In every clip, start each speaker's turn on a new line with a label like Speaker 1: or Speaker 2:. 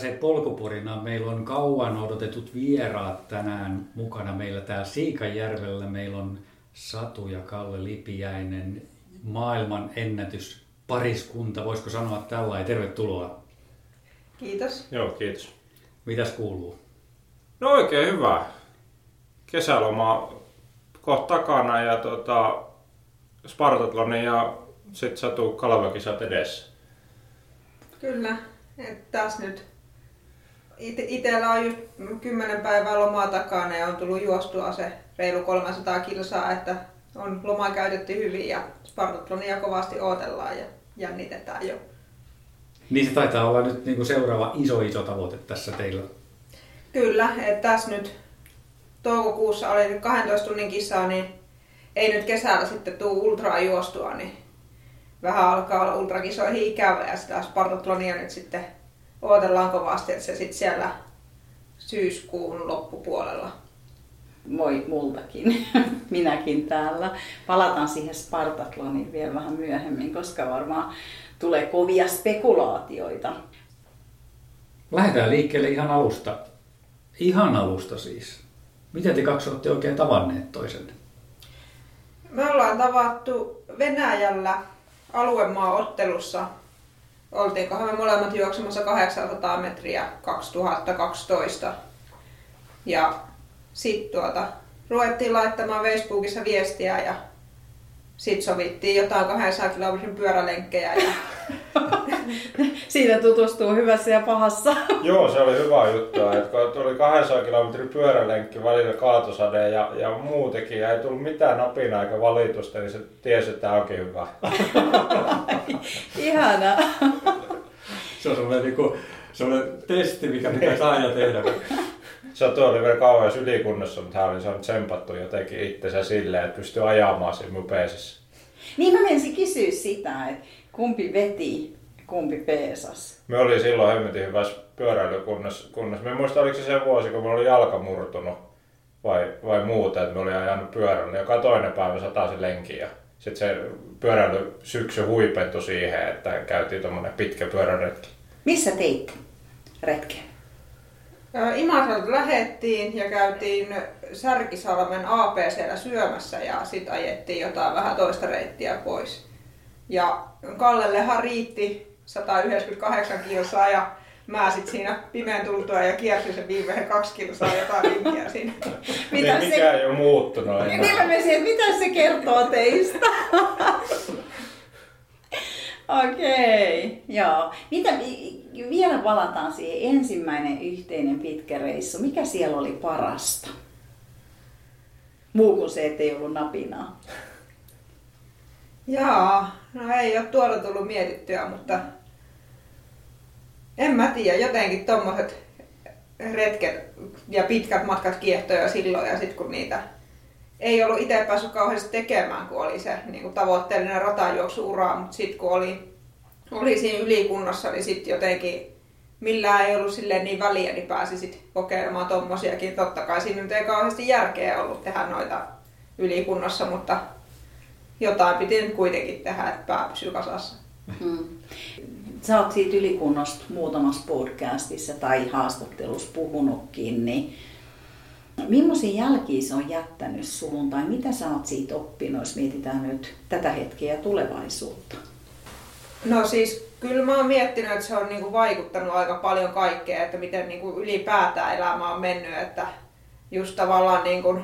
Speaker 1: Tämänpäiväiseen polkuporinaan. Meillä on kauan odotetut vieraat tänään mukana meillä täällä Siikajärvellä. Meillä on Satu ja Kalle Lipiäinen, maailman ennätys pariskunta, voisiko sanoa tällainen. Tervetuloa.
Speaker 2: Kiitos.
Speaker 3: Joo, kiitos.
Speaker 1: Mitäs kuuluu?
Speaker 3: No oikein hyvä. Kesäloma kohta takana ja tota, Spartatloni ja sit Satu Kalevakisat edessä.
Speaker 2: Kyllä. Et tässä nyt ite, itellä on just 10 päivää lomaa takana ja on tullut juostua se reilu 300 kilsaa, että on loma käytetty hyvin ja Spartatlonia kovasti odotellaan ja jännitetään jo.
Speaker 1: Niin se taitaa olla nyt niin kuin seuraava iso iso tavoite tässä teillä.
Speaker 2: Kyllä, että tässä nyt toukokuussa oli 12 tunnin kisaa, niin ei nyt kesällä sitten tuu ultraa juostua, niin vähän alkaa olla ultrakisoihin ikävä ja sitä Spartatlonia nyt sitten odotellaan kovasti, että se sitten siellä syyskuun loppupuolella.
Speaker 4: Moi multakin. Minäkin täällä. Palataan siihen Spartatloniin vielä vähän myöhemmin, koska varmaan tulee kovia spekulaatioita.
Speaker 1: Lähdetään liikkeelle ihan alusta. Ihan alusta siis. Miten te kaksi olette oikein tavanneet toisenne?
Speaker 2: Me ollaan tavattu Venäjällä aluemaa-ottelussa. Oltiinkohan me molemmat juoksemassa 800 metriä 2012. Ja sitten tuota, ruvettiin laittamaan Facebookissa viestiä ja sitten sovittiin jotain 200 kilometrin pyörälenkkejä. Ja
Speaker 4: Siinä tutustuu hyvässä ja pahassa.
Speaker 3: Joo, se oli hyvä juttu. että kun tuli 200 kilometrin pyörälenkki välillä kaatosade ja, ja muutenkin ja ei tullut mitään napinaa eikä valitusta, niin se tiesi, että tämä onkin hyvä.
Speaker 4: Ihana.
Speaker 1: Se on sellainen, niin kuin, sellainen testi, mikä pitäisi aina tehdä.
Speaker 3: Satu oli vielä kauhean ylikunnassa, mutta hän oli saanut tsempattua jotenkin itsensä silleen, että pystyi ajamaan siinä mun peesissä.
Speaker 4: Niin mä menisin kysyä sitä, että kumpi veti ja kumpi peesas.
Speaker 3: Me oli silloin hemmetin hyvässä pyöräilykunnassa. Kunnassa. Me en muista, oliko se se vuosi, kun mulla oli jalka murtunut vai, vai muuta, että me oli ajanut pyörällä. Joka toinen päivä satasi lenki ja sitten se pyöräily syksy huipentui siihen, että käytiin tuommoinen pitkä pyöräretki.
Speaker 4: Missä teitte retken?
Speaker 2: Imatralta lähettiin ja käytiin Särkisalmen APCllä syömässä ja sitten ajettiin jotain vähän toista reittiä pois. Ja Kallellehan riitti 198 kilsaa ja mä sit siinä pimeän tultua ja kiersin sen viimeisen kaksi kilsaa jotain rinkiä siinä.
Speaker 4: Mitä
Speaker 3: Ei
Speaker 4: se,
Speaker 3: ei ole muuttunut
Speaker 4: niin mä menisin, että mitä se kertoo teistä? Okei, joo. Mitä, vielä palataan siihen ensimmäinen yhteinen pitkä reissu. Mikä siellä oli parasta? Muu kuin se, että ei ollut napinaa.
Speaker 2: Jaa, no ei ole tuolla tullut mietittyä, mutta en mä tiedä, jotenkin tommoset retket ja pitkät matkat kiehtoja silloin ja sitten kun niitä ei ollut itse päässyt kauheasti tekemään, kun oli se niin kuin tavoitteellinen ratajuoksuura, mutta sitten kun oli, oli siinä ylikunnassa, niin sitten jotenkin millään ei ollut silleen niin väliä, niin pääsi sitten kokeilemaan tommosiakin. Totta kai siinä nyt ei kauheasti järkeä ollut tehdä noita ylikunnassa, mutta jotain piti nyt kuitenkin tehdä, että pää pysyy kasassa.
Speaker 4: Hmm. Sä oot siitä ylikunnosta muutamassa podcastissa tai haastattelussa puhunutkin, niin millaisia jälkiä se on jättänyt suun tai mitä sä oot siitä oppinut, jos mietitään nyt tätä hetkeä ja tulevaisuutta?
Speaker 2: No siis kyllä mä oon miettinyt, että se on niinku vaikuttanut aika paljon kaikkea, että miten niinku ylipäätään elämä on mennyt, että just tavallaan niinku,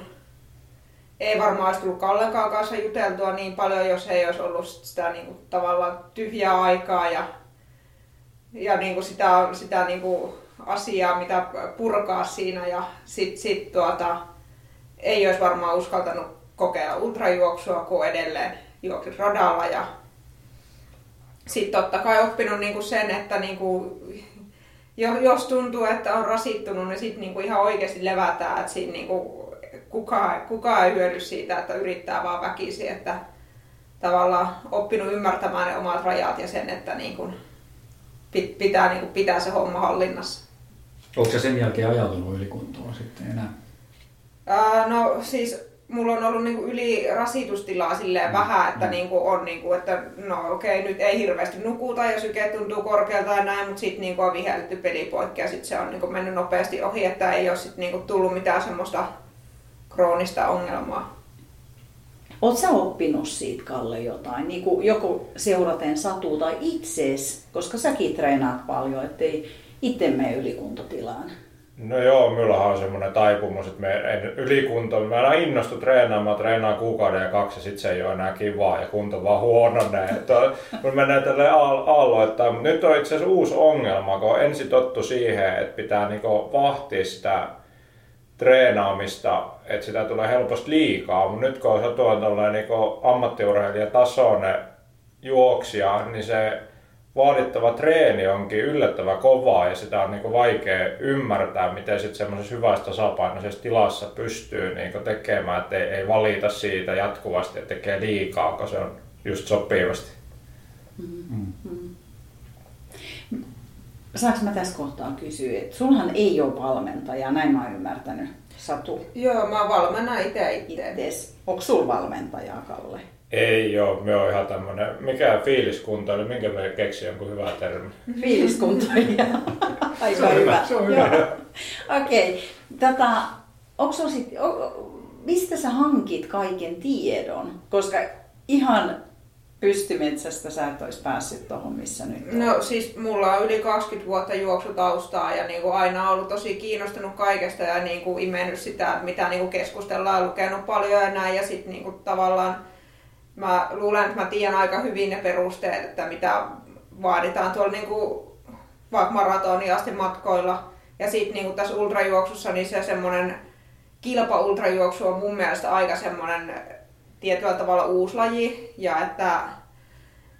Speaker 2: ei varmaan olisi tullut Kallenkaan kanssa juteltua niin paljon, jos ei olisi ollut sitä niinku, tavallaan tyhjää aikaa ja, ja niinku sitä, sitä niinku, asiaa, mitä purkaa siinä. Ja sit, sit tuota, ei olisi varmaan uskaltanut kokeilla ultrajuoksua, kun edelleen juoksit radalla. Ja sitten totta kai oppinut niinku sen, että niinku, jos tuntuu, että on rasittunut, niin sitten niinku ihan oikeasti levätään, että siinä niinku, kukaan, kukaan ei hyödy siitä, että yrittää vaan väkisin, että tavallaan oppinut ymmärtämään ne omat rajat ja sen, että niinku, pitää niinku, pitää se homma hallinnassa.
Speaker 1: Onko se sen jälkeen ajautunut ylikuntoon sitten enää?
Speaker 2: Ää, no siis mulla on ollut niinku yli rasitustilaa silleen mm. vähän, että mm. niinku on niinku, että no okei, nyt ei hirveästi nukuta ja syke tuntuu korkealta ja näin, mutta sitten niinku on vihelletty peli poikki ja sitten se on niinku mennyt nopeasti ohi, että ei ole sit niinku tullut mitään semmoista kroonista ongelmaa.
Speaker 4: Oletko sä oppinut siitä, Kalle, jotain? Niin kuin joku seuraten Satu tai itsees, koska säkin treenaat paljon, ettei itse mene ylikuntotilaan.
Speaker 3: No joo, minulla on semmoinen taipumus, että me en ylikunto, mä aina innostu treenaamaan, treenaan kuukauden ja kaksi ja sit se ei ole enää kivaa ja kunto vaan huononee. Kun menee tälle aalloittaa, mutta nyt on itse asiassa uusi ongelma, kun ensin tottu siihen, että pitää niinku vahtia sitä treenaamista, että sitä tulee helposti liikaa, mutta nyt kun sä tuon niinku ammattiurheilijatasoinen juoksija, niin se vaadittava treeni onkin yllättävän kovaa ja sitä on niin vaikea ymmärtää, miten sitten semmoisessa hyvässä tasapainoisessa tilassa pystyy niin tekemään, että ei, ei valita siitä jatkuvasti, että tekee liikaa, kun se on just sopivasti. Mm.
Speaker 4: Saanko mä tässä kohtaa kysyä, että sulhan ei ole valmentaja, näin mä oon ymmärtänyt, Satu.
Speaker 2: Joo, mä valmennan itse itse.
Speaker 4: Onko sul valmentajaa, Kalle?
Speaker 3: Ei oo, me on ihan tämmönen, mikä eli minkä me keksi jonkun hyvä termi?
Speaker 4: Fiiliskuntoilija, aika
Speaker 1: se on hyvä. Se on hyvä.
Speaker 4: Okei, okay. Tätä, onko sit, mistä sä hankit kaiken tiedon? Koska ihan pystymetsästä sä et olisi päässyt tuohon, missä nyt
Speaker 2: on. No siis mulla on yli 20 vuotta juoksutaustaa ja niin kuin aina ollut tosi kiinnostunut kaikesta ja niin kuin imennyt sitä, mitä niin kuin keskustellaan, lukenut paljon ja näin ja sitten niin kuin tavallaan mä luulen, että mä tiedän aika hyvin ne perusteet, että mitä vaaditaan tuolla niin kuin vaikka maratoni asti matkoilla. Ja sitten niin tässä ultrajuoksussa, niin se semmoinen kilpa-ultrajuoksu on mun mielestä aika semmoinen tietyllä tavalla uusi laji. Ja että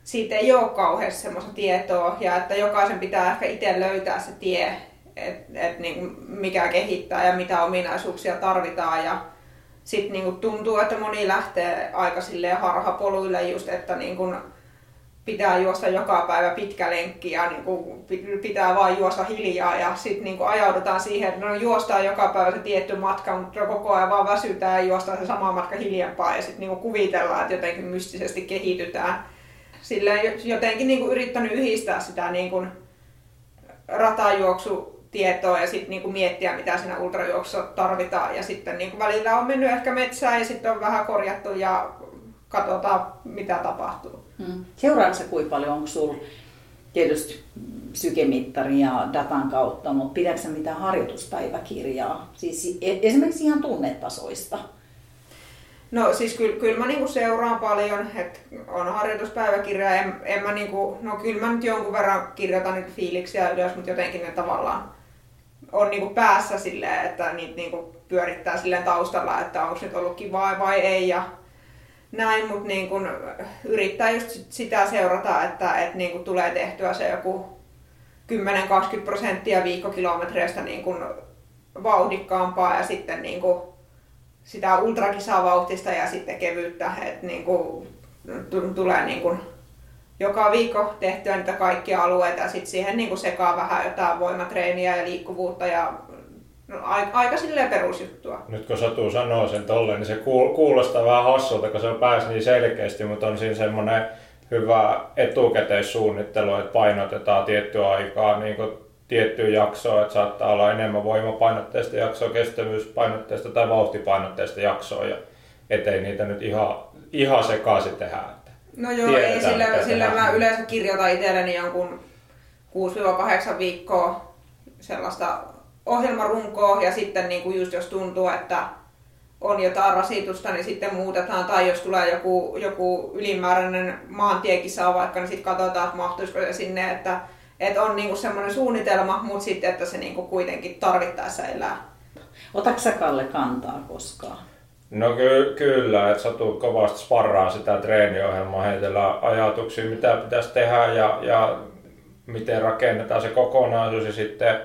Speaker 2: siitä ei ole kauheasti semmoista tietoa ja että jokaisen pitää ehkä itse löytää se tie, että et niin mikä kehittää ja mitä ominaisuuksia tarvitaan. Ja sitten niinku tuntuu, että moni lähtee aika harhapoluille just, että niinku pitää juosta joka päivä pitkä lenkki ja niinku pitää vain juosta hiljaa ja sitten niinku ajaudutaan siihen, että no juostaan joka päivä se tietty matka, mutta koko ajan vaan väsytään ja juostaan se sama matka hiljempaa ja sitten niinku kuvitellaan, että jotenkin mystisesti kehitytään. Silleen jotenkin niinku yrittänyt yhdistää sitä niinku ratajuoksu tietoa ja sitten niinku miettiä, mitä siinä ultrajuoksussa tarvitaan. Ja sitten niinku välillä on mennyt ehkä metsään ja sitten on vähän korjattu ja katsotaan, mitä tapahtuu.
Speaker 4: Mm. Seuraatko kuinka paljon, onko sinulla tietysti sykemittari ja datan kautta, mutta pidätkö mitään harjoituspäiväkirjaa? Siis e- esimerkiksi ihan tunnetasoista?
Speaker 2: No siis kyllä, kyllä mä niinku seuraan paljon, että on harjoituspäiväkirja, en, en mä niinku, no kyllä mä nyt jonkun verran kirjoitan nyt fiiliksiä ylös, mutta jotenkin ne tavallaan on niinku päässä silleen, että niitä niinku pyörittää silleen taustalla, että onko nyt ollut kivaa vai ei ja näin, mutta niinku yrittää just sitä seurata, että et niinku tulee tehtyä se joku 10-20 prosenttia viikkokilometreistä niinku vauhdikkaampaa ja sitten niinku sitä ultrakisavauhtista ja sitten kevyyttä, että niinku tulee niinku joka viikko tehtyä niitä kaikkia alueita ja sitten siihen niin kuin sekaa vähän jotain voimatreeniä ja liikkuvuutta ja no, aika silleen perusjuttua.
Speaker 3: Nyt kun Satu sanoo sen tolleen, niin se kuulostaa vähän hassulta, kun se on pääsi niin selkeästi, mutta on siinä semmoinen hyvä etukäteissuunnittelu, että painotetaan tiettyä aikaa niin kuin tiettyä jaksoa, että saattaa olla enemmän voimapainotteista jaksoa, kestävyyspainotteista tai vauhtipainotteista jaksoa, ja ettei niitä nyt ihan, ihan sekaisin tehdä.
Speaker 2: No joo, ei sillä, sillä mä yleensä kirjoitan itselleni jonkun 6-8 viikkoa sellaista ohjelmarunkoa ja sitten niin kuin just jos tuntuu, että on jotain rasitusta, niin sitten muutetaan. Tai jos tulee joku, joku ylimääräinen maantiekisa vaikka, niin sitten katsotaan, että mahtuisiko se sinne, että, että on niin semmoinen suunnitelma, mutta sitten, että se niin kuin kuitenkin tarvittaessa elää.
Speaker 4: Otatko sä Kalle kantaa koskaan?
Speaker 3: No ky- kyllä, että Satu kovasti sparraa sitä treeniohjelmaa, heitellä ajatuksia, mitä pitäisi tehdä ja, ja miten rakennetaan se kokonaisuus ja sitten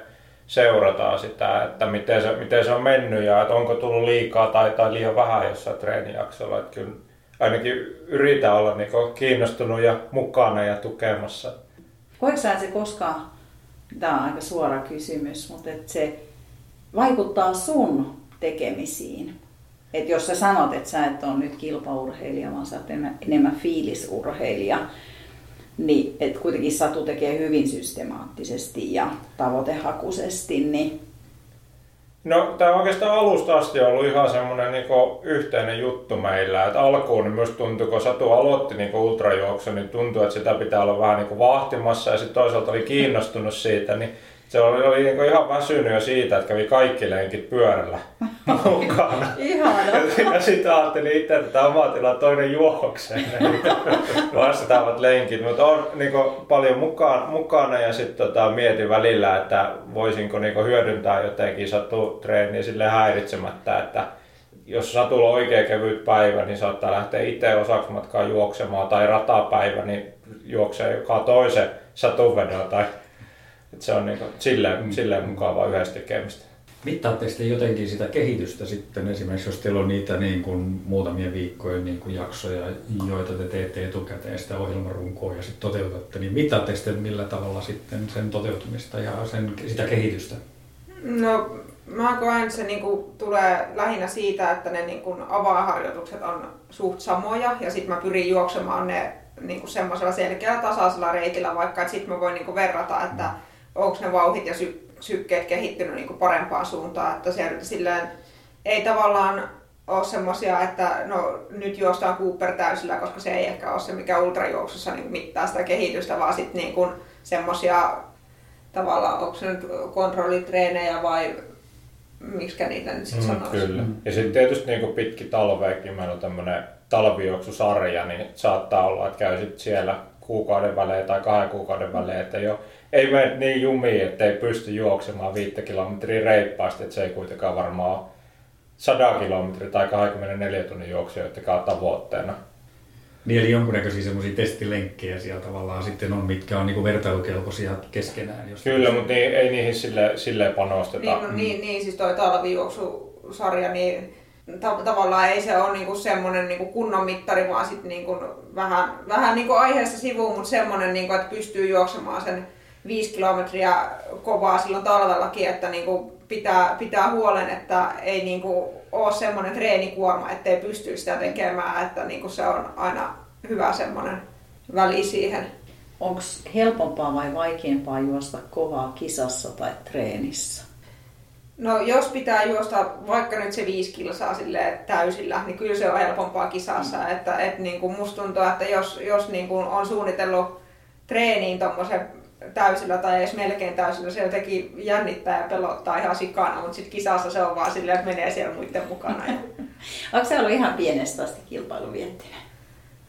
Speaker 3: seurataan sitä, että miten se, miten se on mennyt ja että onko tullut liikaa tai, tai liian vähän jossain treenijaksolla. Että kyllä ainakin yritän olla niin kiinnostunut ja mukana ja tukemassa.
Speaker 4: Koetko se koskaan, tämä on aika suora kysymys, mutta että se vaikuttaa sun tekemisiin? Et jos sä sanot, että sä et ole nyt kilpaurheilija, vaan sä oot enemmän fiilisurheilija, niin et kuitenkin Satu tekee hyvin systemaattisesti ja tavoitehakuisesti, niin
Speaker 3: No tämä oikeastaan alusta asti on ollut ihan semmoinen niin yhteinen juttu meillä. Et alkuun niin myös tuntui, kun Satu aloitti niin ultrajuoksu, niin tuntui, että sitä pitää olla vähän niin vahtimassa ja sitten toisaalta oli kiinnostunut siitä, niin se oli, oli niin ihan väsynyt jo siitä, että kävi kaikki lenkit pyörällä mukana.
Speaker 4: Ihana.
Speaker 3: Ja sitten ajattelin itse, että tämä oma tila toinen juoksee. Vastaavat lenkit, mutta on niin paljon mukana, mukana ja sitten tota, mietin välillä, että voisinko niin hyödyntää jotenkin satutreeniä sille häiritsemättä, että jos Satulla on oikein kevyt päivä, niin saattaa lähteä itse osaksi matkaa juoksemaan, tai ratapäivä, niin juoksee joka toisen satuvedon tai että se on niin kuin, silleen, mm. silleen mukavaa yhdessä tekemistä.
Speaker 1: Mittaatte sitten jotenkin sitä kehitystä sitten esimerkiksi, jos teillä on niitä niin kuin muutamia viikkoja niin kuin jaksoja, joita te teette etukäteen sitä ohjelmarunkoa ja sitten toteutatte, niin mittaatte sitten millä tavalla sitten sen toteutumista ja sen, sitä kehitystä?
Speaker 2: No mä koen, että se niinku tulee lähinnä siitä, että ne niinku avainharjoitukset on suht samoja ja sitten mä pyrin juoksemaan ne niinku semmoisella selkeällä tasaisella reitillä, vaikka sitten mä voin niinku verrata, että mm onko ne vauhit ja sy- sykkeet kehittynyt niin kuin parempaan suuntaan. Että se silleen, ei tavallaan ole semmoisia, että no, nyt juostaan Cooper täysillä, koska se ei ehkä ole se, mikä ultrajuoksussa niin mittaa sitä kehitystä, vaan sitten niin semmoisia tavallaan, onko se nyt kontrollitreenejä vai miksi niitä nyt sitten mm, sanoisi.
Speaker 3: Kyllä. Ja sitten tietysti niin kuin pitki talveekin, meillä on tämmöinen talvijuoksusarja, niin saattaa olla, että käy sitten siellä kuukauden välein tai kahden kuukauden välein, että ei ole ei mene niin jumiin, että ei pysty juoksemaan viittä kilometriä reippaasti, että se ei kuitenkaan varmaan ole 100 kilometriä tai 24 tunnin juoksijoidenkaan tavoitteena.
Speaker 1: Niin, eli jonkunnäköisiä semmoisia testilenkkejä siellä tavallaan sitten on, mitkä on niinku vertailukelpoisia keskenään.
Speaker 3: Jos Kyllä, mutta niin, ei niihin sille, silleen panosteta.
Speaker 2: Niin, no, mm. niin, niin, siis toi talvijuoksusarja, niin ta- tavallaan ei se ole niinku semmoinen niinku kunnon mittari, vaan sitten niinku vähän, vähän niinku aiheessa sivuun, mutta semmoinen, niinku, että pystyy juoksemaan sen viisi kilometriä kovaa silloin talvellakin, että niin kuin pitää, pitää huolen, että ei niin kuin ole semmoinen treenikuorma, ettei pysty sitä tekemään, että niin kuin se on aina hyvä semmoinen väli siihen.
Speaker 4: Onko helpompaa vai vaikeampaa juosta kovaa kisassa tai treenissä?
Speaker 2: No jos pitää juosta vaikka nyt se viisi kilsaa täysillä, niin kyllä se on helpompaa kisassa. Mm. Että, että niin kuin musta tuntuu, että jos, jos niin kuin on suunnitellut treeniin tuommoisen täysillä tai edes melkein täysillä, se jotenkin jännittää ja pelottaa ihan sikana, mutta sitten kisassa se on vaan silleen, että menee siellä muiden mukana. Ja...
Speaker 4: Onko se ollut ihan pienestä asti kilpailuviettinen?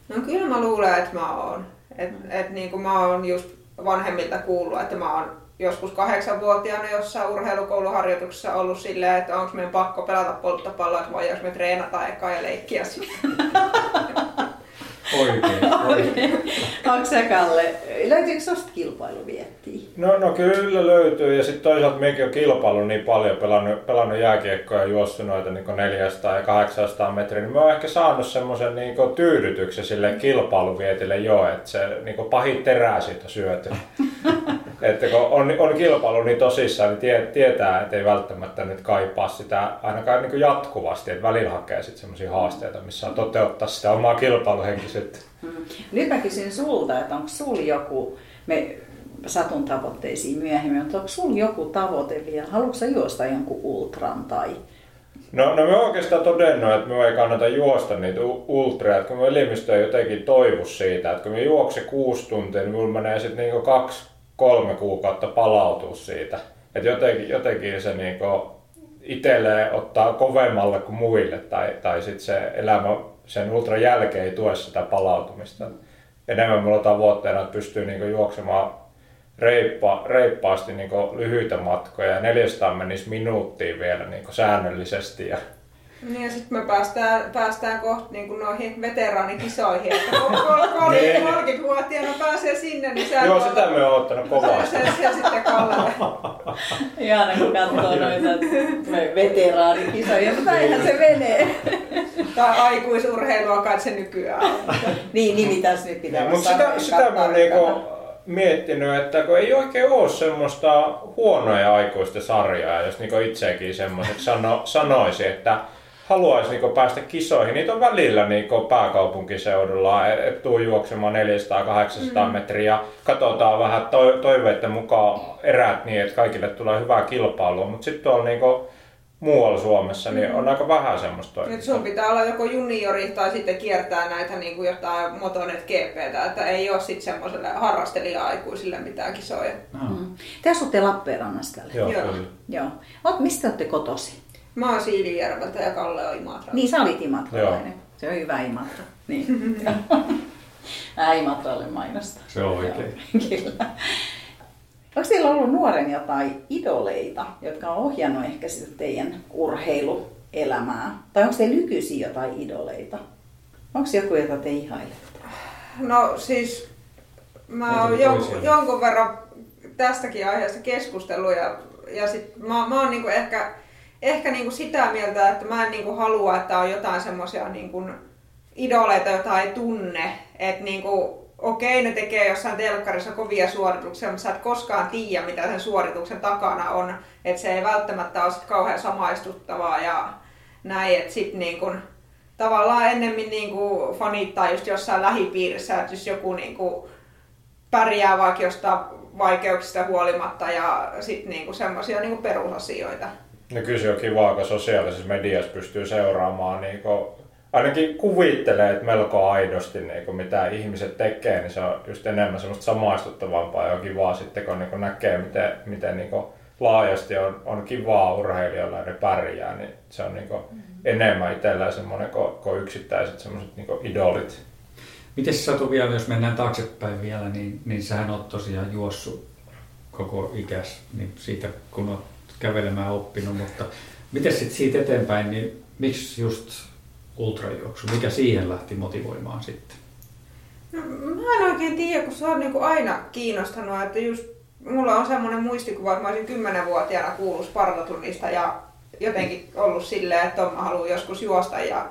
Speaker 2: No kyllä mä luulen, että mä oon. Et, mm. et niin kuin mä oon just vanhemmilta kuullut, että mä oon joskus kahdeksanvuotiaana jossain urheilukouluharjoituksessa ollut silleen, että onko meidän pakko pelata polttopalloa, vai jos me treenataan eka ja leikkiä sitten.
Speaker 1: Oikein.
Speaker 4: Oikein. Onko se Kalle, löytyykö sinusta kilpailuviettiä?
Speaker 3: No, no kyllä löytyy ja sitten toisaalta mekin on kilpailu niin paljon, pelannut, pelannut jääkiekkoa ja juossut noita niin 400 ja 800 metriä, niin mä oon ehkä saanut semmoisen niin tyydytyksen sille kilpailuvietille jo, että se niin pahit terää siitä syöty. että kun on, on kilpailu niin tosissaan, niin tie, tietää, että ei välttämättä nyt kaipaa sitä ainakaan niin jatkuvasti, että välillä hakee sitten semmoisia haasteita, missä saa toteuttaa sitä omaa kilpailuhenkisyyttä.
Speaker 4: Hmm. Nyt mä kysyn sulta, että onko sul joku, me satun tavoitteisiin myöhemmin, mutta onko sul joku tavoite vielä? Haluatko sä juosta jonkun ultran tai
Speaker 3: No, no me oikeastaan todennut, että me ei kannata juosta niitä ultreja, että kun me elimistö ei jotenkin toivu siitä, että kun me juokse kuusi tuntia, niin mulla menee sitten niinku kaksi kolme kuukautta palautua siitä. Että jotenkin, jotenkin se niinku itselleen ottaa kovemmalle kuin muille tai, tai sitten se elämä sen ultran jälkeen ei tue sitä palautumista. Enemmän mulla tavoitteena, että pystyy niinku juoksemaan reippa, reippaasti niinku lyhyitä matkoja ja 400 menisi minuuttiin vielä niinku säännöllisesti ja
Speaker 2: Niin ja sitten me päästään, päästään kohta niin kuin noihin veteraanikisoihin, että kun 30-vuotiaana pääsee sinne, niin sä
Speaker 3: Joo, sitä me oon ottanut kovasti.
Speaker 2: Se, se sitten Kallelle.
Speaker 4: Ihana, kun katsoo noita veteraanikisoja, mutta eihän se menee.
Speaker 2: Tai aikuisurheilua kai se nykyään on.
Speaker 4: Niin, niin mitäs nyt pitää
Speaker 3: Mutta sitä, sitä mä niinku miettinyt, että kun ei oikein ole semmoista huonoja aikuisten sarjaa, jos niinku itsekin semmoiseksi sano, sanoisi, että haluaisi niinku päästä kisoihin. Niitä on välillä niinku pääkaupunkiseudulla, että tuu juoksemaan 400-800 metriä. Katsotaan vähän to, toiveiden mukaan erät niin, että kaikille tulee hyvää kilpailua. Mutta sitten tuolla niinku muualla Suomessa niin on aika vähän semmoista
Speaker 2: Nyt
Speaker 3: toimintaa.
Speaker 2: sun pitää olla joko juniori tai sitten kiertää näitä niin kuin jotain Motonet GPtä, että ei ole sitten semmoiselle harrastelija-aikuisille mitään kisoja.
Speaker 1: No.
Speaker 4: Mm. Te asutte Lappeenrannassa tällä
Speaker 3: Joo,
Speaker 2: Joo.
Speaker 3: kyllä.
Speaker 4: Joo. Oot, mistä olette kotosi?
Speaker 2: Mä oon Siilijärveltä ja Kalle on Imatralta.
Speaker 4: Niin, sä olit imatralainen. Se on hyvä Imatra. Niin. Mä Imatralle mainosta.
Speaker 1: Se on oikein.
Speaker 4: Kyllä. Onko teillä ollut nuoren jotain idoleita, jotka on ohjannut ehkä sitä teidän urheiluelämää? Tai onko teillä nykyisin jotain idoleita? Onko joku, jota te ihailette?
Speaker 2: No siis mä oon
Speaker 1: on
Speaker 2: jonkun,
Speaker 1: toisia.
Speaker 2: jonkun verran tästäkin aiheesta keskustellut ja, ja sit mä, mä oon niinku ehkä, ehkä niinku sitä mieltä, että mä en niinku halua, että on jotain semmoisia niinku idoleita, joita ei tunne. Että niinku, okei, ne tekee jossain telkkarissa kovia suorituksia, mutta sä et koskaan tiedä, mitä sen suorituksen takana on. Että se ei välttämättä ole kauhean samaistuttavaa ja näin, että sit niinku, tavallaan ennemmin niinku fanittaa just jossain lähipiirissä, että jos joku niinku pärjää vaikka jostain vaikeuksista huolimatta ja sitten niinku semmoisia niinku perusasioita.
Speaker 3: No kyllä se on kiva, kun sosiaalisessa mediassa pystyy seuraamaan, niin kuin, ainakin kuvittelee, että melko aidosti niin kuin, mitä ihmiset tekee, niin se on just enemmän semmoista samaistuttavampaa ja kivaa sitten, kun niin kuin näkee, miten, miten niin kuin, laajasti on, on kivaa urheilijoilla ja ne pärjää, niin se on niin kuin, enemmän itsellä semmoinen kuin, kuin yksittäiset semmoiset niin kuin idolit.
Speaker 1: Miten Satu vielä, jos mennään taaksepäin vielä, niin, niin sähän oot tosiaan juossut koko ikäs, niin siitä kun oot kävelemään oppinut, mutta miten sitten siitä eteenpäin, niin miksi just ultrajuoksu, mikä siihen lähti motivoimaan sitten?
Speaker 2: No, mä en oikein tiedä, kun se on niinku aina kiinnostanut, että just mulla on semmoinen muistikuva, että mä olisin kymmenenvuotiaana kuullut Spartatunnista ja jotenkin ollut silleen, että mä haluan joskus juosta ja,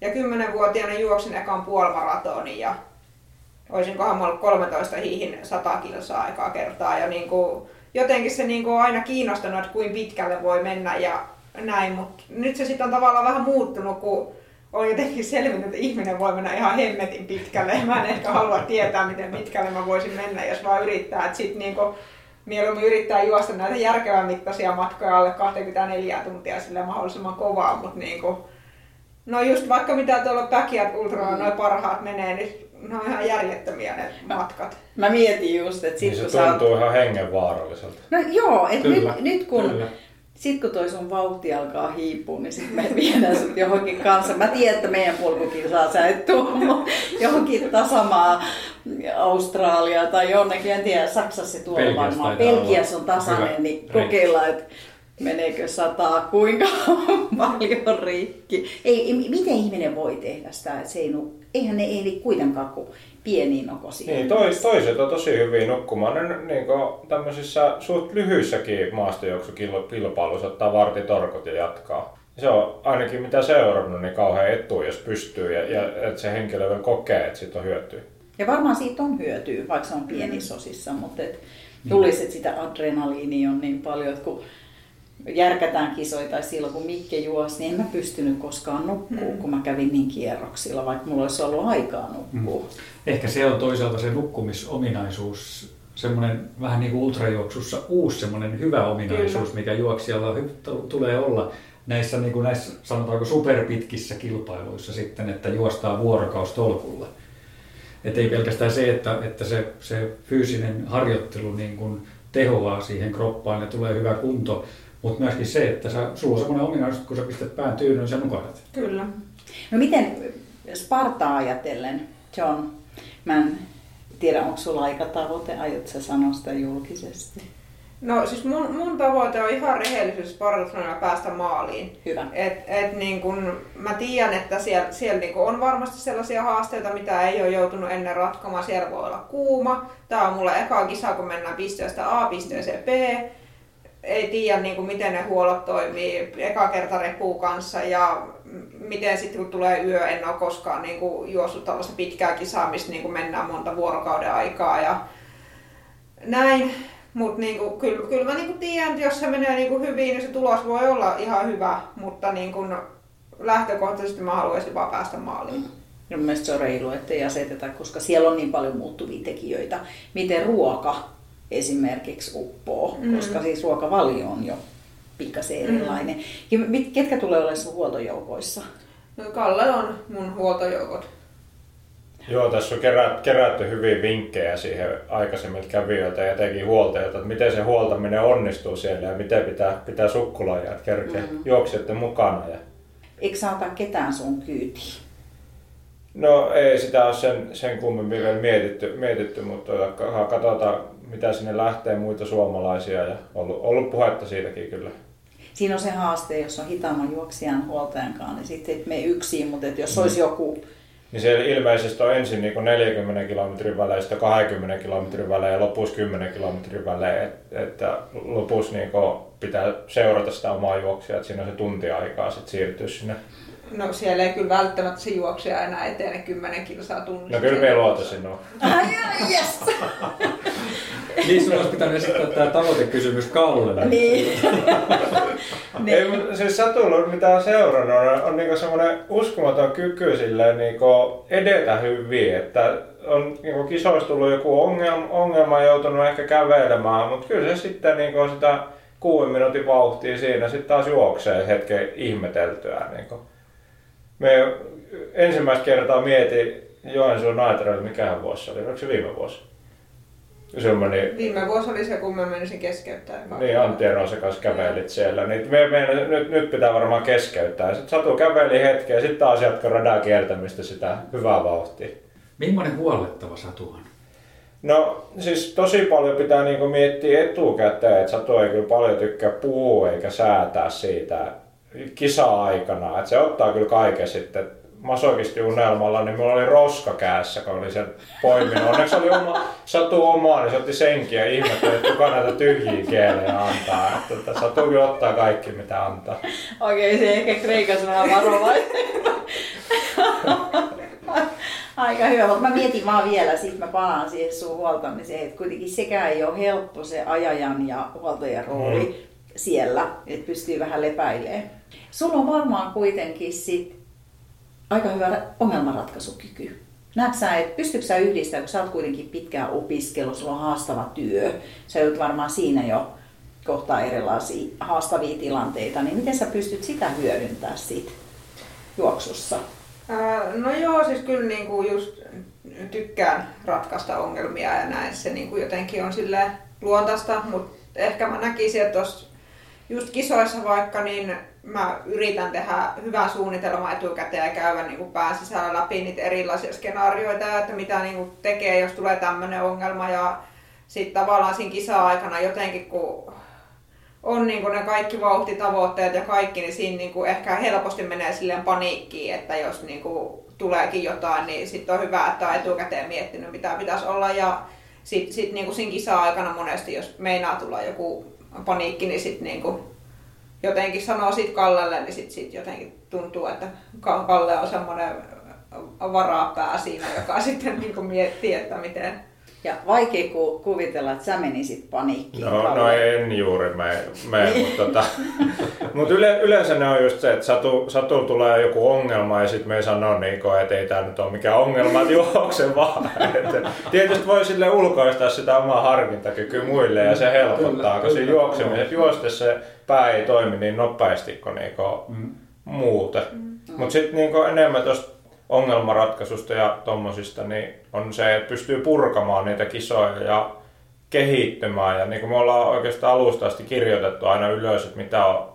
Speaker 2: ja kymmenenvuotiaana juoksin ekan puolimaratonin ja olisinkohan mä ollut 13 hiihin 100 kilsaa ekaa kertaa ja niinku, jotenkin se niinku on aina kiinnostanut, että kuinka pitkälle voi mennä ja näin, mutta nyt se sitten on tavallaan vähän muuttunut, kun on jotenkin selvinnyt, että ihminen voi mennä ihan hemmetin pitkälle. Mä en ehkä halua tietää, miten pitkälle mä voisin mennä, jos vaan yrittää. Että sit niinku, mieluummin yrittää juosta näitä järkevän mittaisia matkoja alle 24 tuntia sille mahdollisimman kovaa, mutta niinku, no just vaikka mitä tuolla Backyard Ultra
Speaker 4: Mm.
Speaker 2: noin parhaat menee, niin ne on ihan järjettömiä ne matkat.
Speaker 4: Mä mietin just, että sit
Speaker 3: Niin se
Speaker 4: kun sä oot...
Speaker 3: tuntuu ihan hengenvaaralliselta.
Speaker 4: No joo, että nyt, nyt kun...
Speaker 1: kyllä.
Speaker 4: Sitten kun toi sun vauhti alkaa hiipua, niin sitten me viedään sut johonkin kanssa. Mä tiedän, että meidän polkukilsaa sä et tuu johonkin tasamaa Australia tai jonnekin, en tiedä, Saksassa se tuolla varmaan. Belgiassa on tasainen,
Speaker 1: hyvä
Speaker 4: niin kokeillaan, että meneekö sataa, kuinka paljon rikki. Ei, ei, miten ihminen voi tehdä sitä, että se ei nu, eihän ne ehdi kuitenkaan kuin pieniin nokoisiin.
Speaker 3: Niin, tois, toiset on tosi hyviä nukkumaan. Ne niin kuin, tämmöisissä suht lyhyissäkin maastojuoksukilpailuissa ottaa vartitorkot ja jatkaa. Se on ainakin mitä seurannut, niin kauhean etu, jos pystyy ja, ja että se henkilö vielä kokee, että siitä on hyötyä.
Speaker 4: Ja varmaan siitä on hyötyä, vaikka se on pienissä osissa, mutta et tulisi, että sitä adrenaliinia on niin paljon, että kun järkätään kisoja tai silloin kun Mikke juosi, niin en mä pystynyt koskaan nukkuu, kun mä kävin niin kierroksilla, vaikka mulla olisi ollut aikaa nukkua.
Speaker 1: Ehkä se on toisaalta se nukkumisominaisuus, semmoinen vähän niin kuin ultrajuoksussa uusi semmoinen hyvä ominaisuus, mikä juoksijalla tulee olla näissä, niin kuin näissä sanotaanko superpitkissä kilpailuissa sitten, että juostaa vuorokaustolkulla. Että ei pelkästään se, että, että se, se fyysinen harjoittelu niin kuin tehoaa siihen kroppaan ja tulee hyvä kunto, mutta myöskin se, että sä, sulla on semmoinen ominaisuus, että kun sä pistät pään tyynyyn, niin sä nukahdat.
Speaker 2: Kyllä.
Speaker 4: No miten Spartaa ajatellen, John, mä en tiedä, onko sulla aikatavoite, aiot sä sanoa sitä julkisesti?
Speaker 2: No siis mun, mun tavoite on ihan rehellisyys parduksena päästä maaliin.
Speaker 4: Hyvä.
Speaker 2: Et, et niin kun, mä tiedän, että siellä, siellä niin on varmasti sellaisia haasteita, mitä ei ole joutunut ennen ratkomaan. Siellä voi olla kuuma. Tämä on mulla eka kisa, kun mennään pisteestä A pisteeseen B. Ei tiedä, niin kuin, miten ne huollot toimii eka kerta repuu kanssa ja miten sitten kun tulee yö, en ole koskaan niin kuin, juossut tällaista pitkää kisaa, missä niin kuin mennään monta vuorokauden aikaa ja näin. Mutta niinku, kyllä, kyllä mä niinku tiedän, että jos se menee niinku hyvin, niin se tulos voi olla ihan hyvä, mutta niinku, lähtökohtaisesti mä haluaisin vaan päästä maaliin.
Speaker 4: Ja mun se on reilu, ettei aseteta, koska siellä on niin paljon muuttuvia tekijöitä. Miten ruoka esimerkiksi uppoo, mm. koska siis ruokavalio on jo pikkasen erilainen. Ja mit- ketkä tulee olemaan sun huoltojoukoissa?
Speaker 2: No, Kalle on mun huoltojoukot.
Speaker 3: Joo, tässä on kerä, kerätty hyviä vinkkejä siihen aikaisemmilta kävijöiltä ja etenkin huoltajilta, että miten se huoltaminen onnistuu siellä ja miten pitää, pitää sukkulajia, että kerkeä mm-hmm. juoksijoiden mukana. Ja...
Speaker 4: Eikö saata ketään sun kyytiin?
Speaker 3: No ei sitä ole sen, sen kummemmin vielä mietitty, mietitty mutta katsotaan mitä sinne lähtee muita suomalaisia ja ollut, ollut puhetta siitäkin kyllä.
Speaker 4: Siinä on se haaste, jos on hitaamman juoksijan huoltajan kanssa, niin sitten et mene yksin, mutta et jos olisi joku
Speaker 3: niin siellä ilmeisesti on ensin niin 40 kilometrin välein, sitten 20 kilometrin välein ja lopussa 10 kilometrin välein. Että lopussa niin pitää seurata sitä omaa juoksia, että siinä on se tunti aikaa sitten siirtyä sinne.
Speaker 2: No siellä ei kyllä välttämättä se enää etene 10 kilsaa tunnissa.
Speaker 3: No kyllä me luotaisin
Speaker 4: on. Ai, yes.
Speaker 1: niin, sun olisi pitänyt esittää tämä tavoitekysymys Kallelle.
Speaker 4: Niin.
Speaker 3: niin. Ei, mutta siis Satulla, mitä on seurannut, on, on niinku semmoinen uskomaton kyky silleen niinku edetä hyvin, että on niinku kisoissa tullut joku ongelma, ongelma joutunut ehkä kävelemään, mutta kyllä se sitten niinku sitä kuuden minuutin vauhtia siinä sitten taas juoksee hetken ihmeteltyä. Niinku. Me ensimmäistä kertaa mietin Joensuun Naitarille, mikä vuosi se oli, oliko se viime vuosi?
Speaker 2: Semmoinen... Viime vuosi oli se, kun mä menisin keskeyttää.
Speaker 3: Niin, Antti Erosen kanssa kävelit siellä. Niin me, me, nyt, nyt pitää varmaan keskeyttää. Sitten Satu käveli hetken ja sitten taas jatkoi radan kiertämistä sitä hyvää vauhtia.
Speaker 1: Millainen huolettava Satu on?
Speaker 3: No siis tosi paljon pitää niinku miettiä etukäteen, että Satu ei kyllä paljon tykkää puhua eikä säätää siitä kisa-aikana. Että se ottaa kyllä kaiken sitten masokisti unelmalla, niin mulla oli roska käässä, kun oli sen poiminut. Onneksi oli oma, satu omaa, niin se otti senkin ja ihmetteli, että kuka näitä tyhjiä kielejä antaa. Että, että satu kyllä ottaa kaikki, mitä antaa.
Speaker 4: Okei, okay, se ehkä kreikassa vähän varovainen. Aika hyvä, mutta mä mietin vaan vielä, sitten mä palaan siihen sun huoltamiseen, että kuitenkin sekään ei ole helppo se ajajan ja huoltajan rooli mm. siellä, että pystyy vähän lepäilemään. Sulla on varmaan kuitenkin sit aika hyvä ongelmanratkaisukyky. Näetkö sä, että pystytkö sä yhdistämään, kun sä oot kuitenkin pitkään opiskelu, sulla on haastava työ, sä joudut varmaan siinä jo kohtaa erilaisia haastavia tilanteita, niin miten sä pystyt sitä hyödyntämään siitä juoksussa?
Speaker 2: no joo, siis kyllä niin kuin just tykkään ratkaista ongelmia ja näin se niin kuin jotenkin on sille luontaista, mutta ehkä mä näkisin, että just kisoissa vaikka, niin mä yritän tehdä hyvän suunnitelman etukäteen ja käydä niin kuin pään sisällä läpi niitä erilaisia skenaarioita, että mitä niin kuin tekee, jos tulee tämmöinen ongelma. Ja sitten tavallaan siinä kisa-aikana jotenkin, kun on niin kuin ne kaikki vauhtitavoitteet ja kaikki, niin siinä niin kuin ehkä helposti menee silleen paniikkiin, että jos niin kuin tuleekin jotain, niin sitten on hyvä, että on etukäteen miettinyt, mitä pitäisi olla. Ja sitten sit niin kuin siinä kisa-aikana monesti, jos meinaa tulla joku paniikki, niin sitten niin jotenkin sanoo sit Kallelle, niin sit, sit jotenkin tuntuu, että Kalle on semmoinen varapää siinä, joka sitten niin miettii, että miten,
Speaker 4: ja vaikea ku, kuvitella, että sä menisit paniikkiin.
Speaker 3: No, no en juuri me, me niin. mutta tota, mut yle, yleensä ne on just se, että satu, satu tulee joku ongelma ja sitten me ei sano niin kuin, että ei tämä nyt ole mikään ongelma, että juokse vaan. Et, tietysti voi sille ulkoistaa sitä omaa harkintakykyä muille ja se helpottaa, koska siinä juoksemisessa juostessa se pää ei toimi niin nopeasti kuin, niin kuin mm. muuten. Mm. Mutta sitten niin enemmän tuosta ongelmanratkaisusta ja tommosista, niin on se, että pystyy purkamaan niitä kisoja ja kehittymään. Ja niin kuin me ollaan oikeastaan alusta asti kirjoitettu aina ylös, että mitä on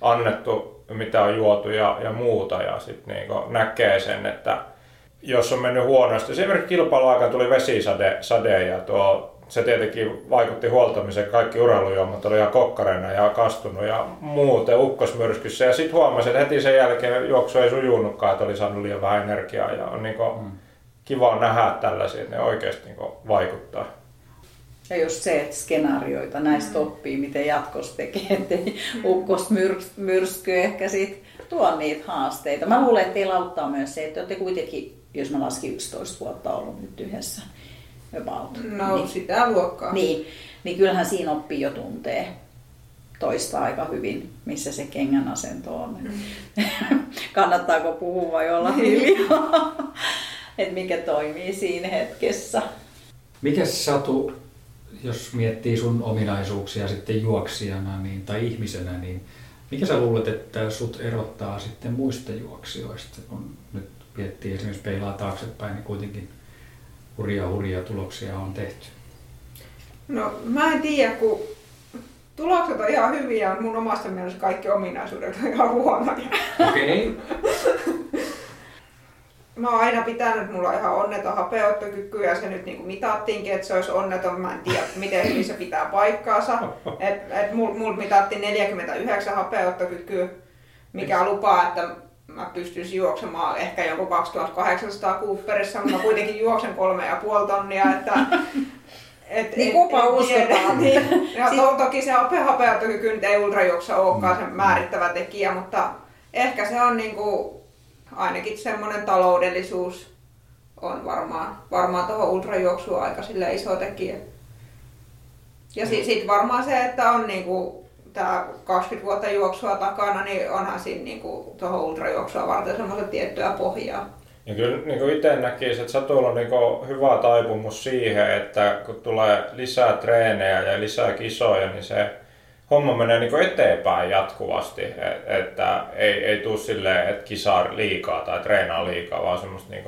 Speaker 3: annettu, mitä on juotu ja, ja muuta. Ja sitten niin näkee sen, että jos on mennyt huonosti. Esimerkiksi kilpailuaika tuli vesisade sade ja tuo se tietenkin vaikutti huoltamiseen. Kaikki urheilujuomat oli ihan kokkareina ja kastunut ja muuten ukkosmyrskyssä. Ja sitten huomasin, että heti sen jälkeen juoksu ei sujunutkaan, että oli saanut liian vähän energiaa. Ja on niin mm. kiva nähdä tällaisia, ne oikeasti niin vaikuttaa.
Speaker 4: Ja just se, että skenaarioita näistä mm. oppii, miten jatkossa tekee, ettei ukkosmyrsky ehkä sit tuo niitä haasteita. Mä luulen, että teillä auttaa myös se, että olette kuitenkin, jos mä laskin 11 vuotta ollut nyt yhdessä, about.
Speaker 2: No niin, sitä luokkaa.
Speaker 4: Niin, niin kyllähän siinä oppii jo tuntee toista aika hyvin, missä se kengän asento on. Mm. Kannattaako puhua vai olla hiljaa, että mikä toimii siinä hetkessä.
Speaker 1: Mikä Satu, jos miettii sun ominaisuuksia sitten juoksijana niin, tai ihmisenä, niin mikä sä luulet, että sut erottaa sitten muista juoksijoista, kun nyt miettii esimerkiksi peilaa taaksepäin, niin kuitenkin hurjaa hurjaa tuloksia on tehty?
Speaker 2: No mä en tiedä, kun tulokset on ihan hyviä, mutta mun omasta mielestä kaikki ominaisuudet on ihan huonoja.
Speaker 1: Okei. Okay.
Speaker 2: mä oon aina pitänyt, mulla on ihan onneton hapeuttokyky ja se nyt niin kuin mitattiinkin, että se olisi onneton. Mä en tiedä, miten hyvin se pitää paikkaansa. Et, et mulla mul mitattiin 49 hapeuttokykyä, mikä lupaa, että mä pystyisin juoksemaan ehkä joku 2800 Cooperissa, mutta mä kuitenkin juoksen kolme ja puoli tonnia, että
Speaker 4: et, niin kupa uskotaan.
Speaker 2: Niin. Ja to, toki se hapeuttokyky nyt ei ultrajuoksa olekaan se määrittävä tekijä, mutta ehkä se on niinku, ainakin semmoinen taloudellisuus on varmaan, varmaan tuohon ultrajuoksuun aika sille iso tekijä. Ja sitten sit varmaan se, että on niinku tämä 20 vuotta juoksua takana, niin onhan siinä niinku tuohon ultrajuoksua varten semmoista tiettyä pohjaa.
Speaker 3: Ja kyllä niin itse näkisin, että Satulla on niin hyvä taipumus siihen, että kun tulee lisää treenejä ja lisää kisoja, niin se homma menee niin eteenpäin jatkuvasti. Että ei, ei tule silleen, että kisaa liikaa tai treenaa liikaa, vaan semmoista niin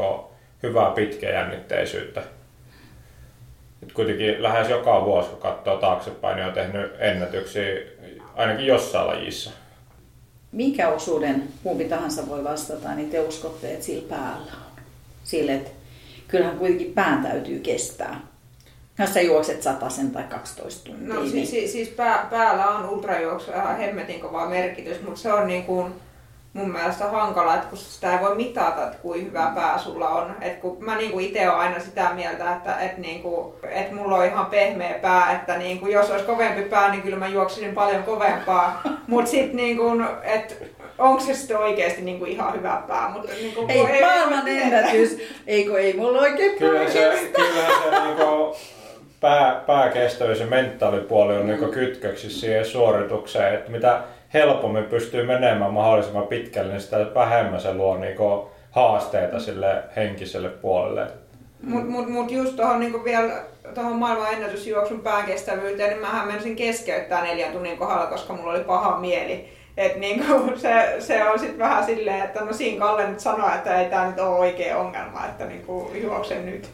Speaker 3: hyvää pitkäjännitteisyyttä. Nyt kuitenkin lähes joka vuosi, kun katsoo taaksepäin, niin on tehnyt ennätyksiä ainakin jossain lajissa.
Speaker 4: Minkä osuuden kumpi tahansa voi vastata, niin te uskotte, että sillä päällä on? Sille, että kyllähän kuitenkin pään täytyy kestää. Jos sä juokset sen tai 12 tuntia.
Speaker 2: No niin... siis, siis pää, päällä on ultrajuoksu ihan hemmetin kova merkitys, mutta se on niin kuin mun mielestä hankala, että kun sitä ei voi mitata, että kuinka hyvä pää sulla on. Et kun mä niinku itse olen aina sitä mieltä, että et niinku, et mulla on ihan pehmeä pää, että niinku, jos olisi kovempi pää, niin kyllä mä juoksisin paljon kovempaa. Mutta sitten niinku, että onko se sitten oikeasti niinku ihan hyvä pää. Mutta niinku,
Speaker 4: ei, ei maailman ennätys. Eikö ei mulla oikein
Speaker 3: kyllä se, kyllä se niinku, pää, pääkestävyys ja mentaalipuoli on niinku kytköksissä siihen suoritukseen, että mitä helpommin pystyy menemään mahdollisimman pitkälle, niin sitä vähemmän se luo niinku haasteita sille henkiselle puolelle.
Speaker 2: Mutta mut, mut just tuohon niinku vielä tuohon maailman ennätysjuoksun päänkestävyyteen, niin mähän menisin keskeyttää neljän tunnin kohdalla, koska mulla oli paha mieli. Et niinku se, se on sitten vähän silleen, että no siinä Kalle nyt sanoo, että ei tämä nyt ole oikea ongelma, että niinku juoksen nyt.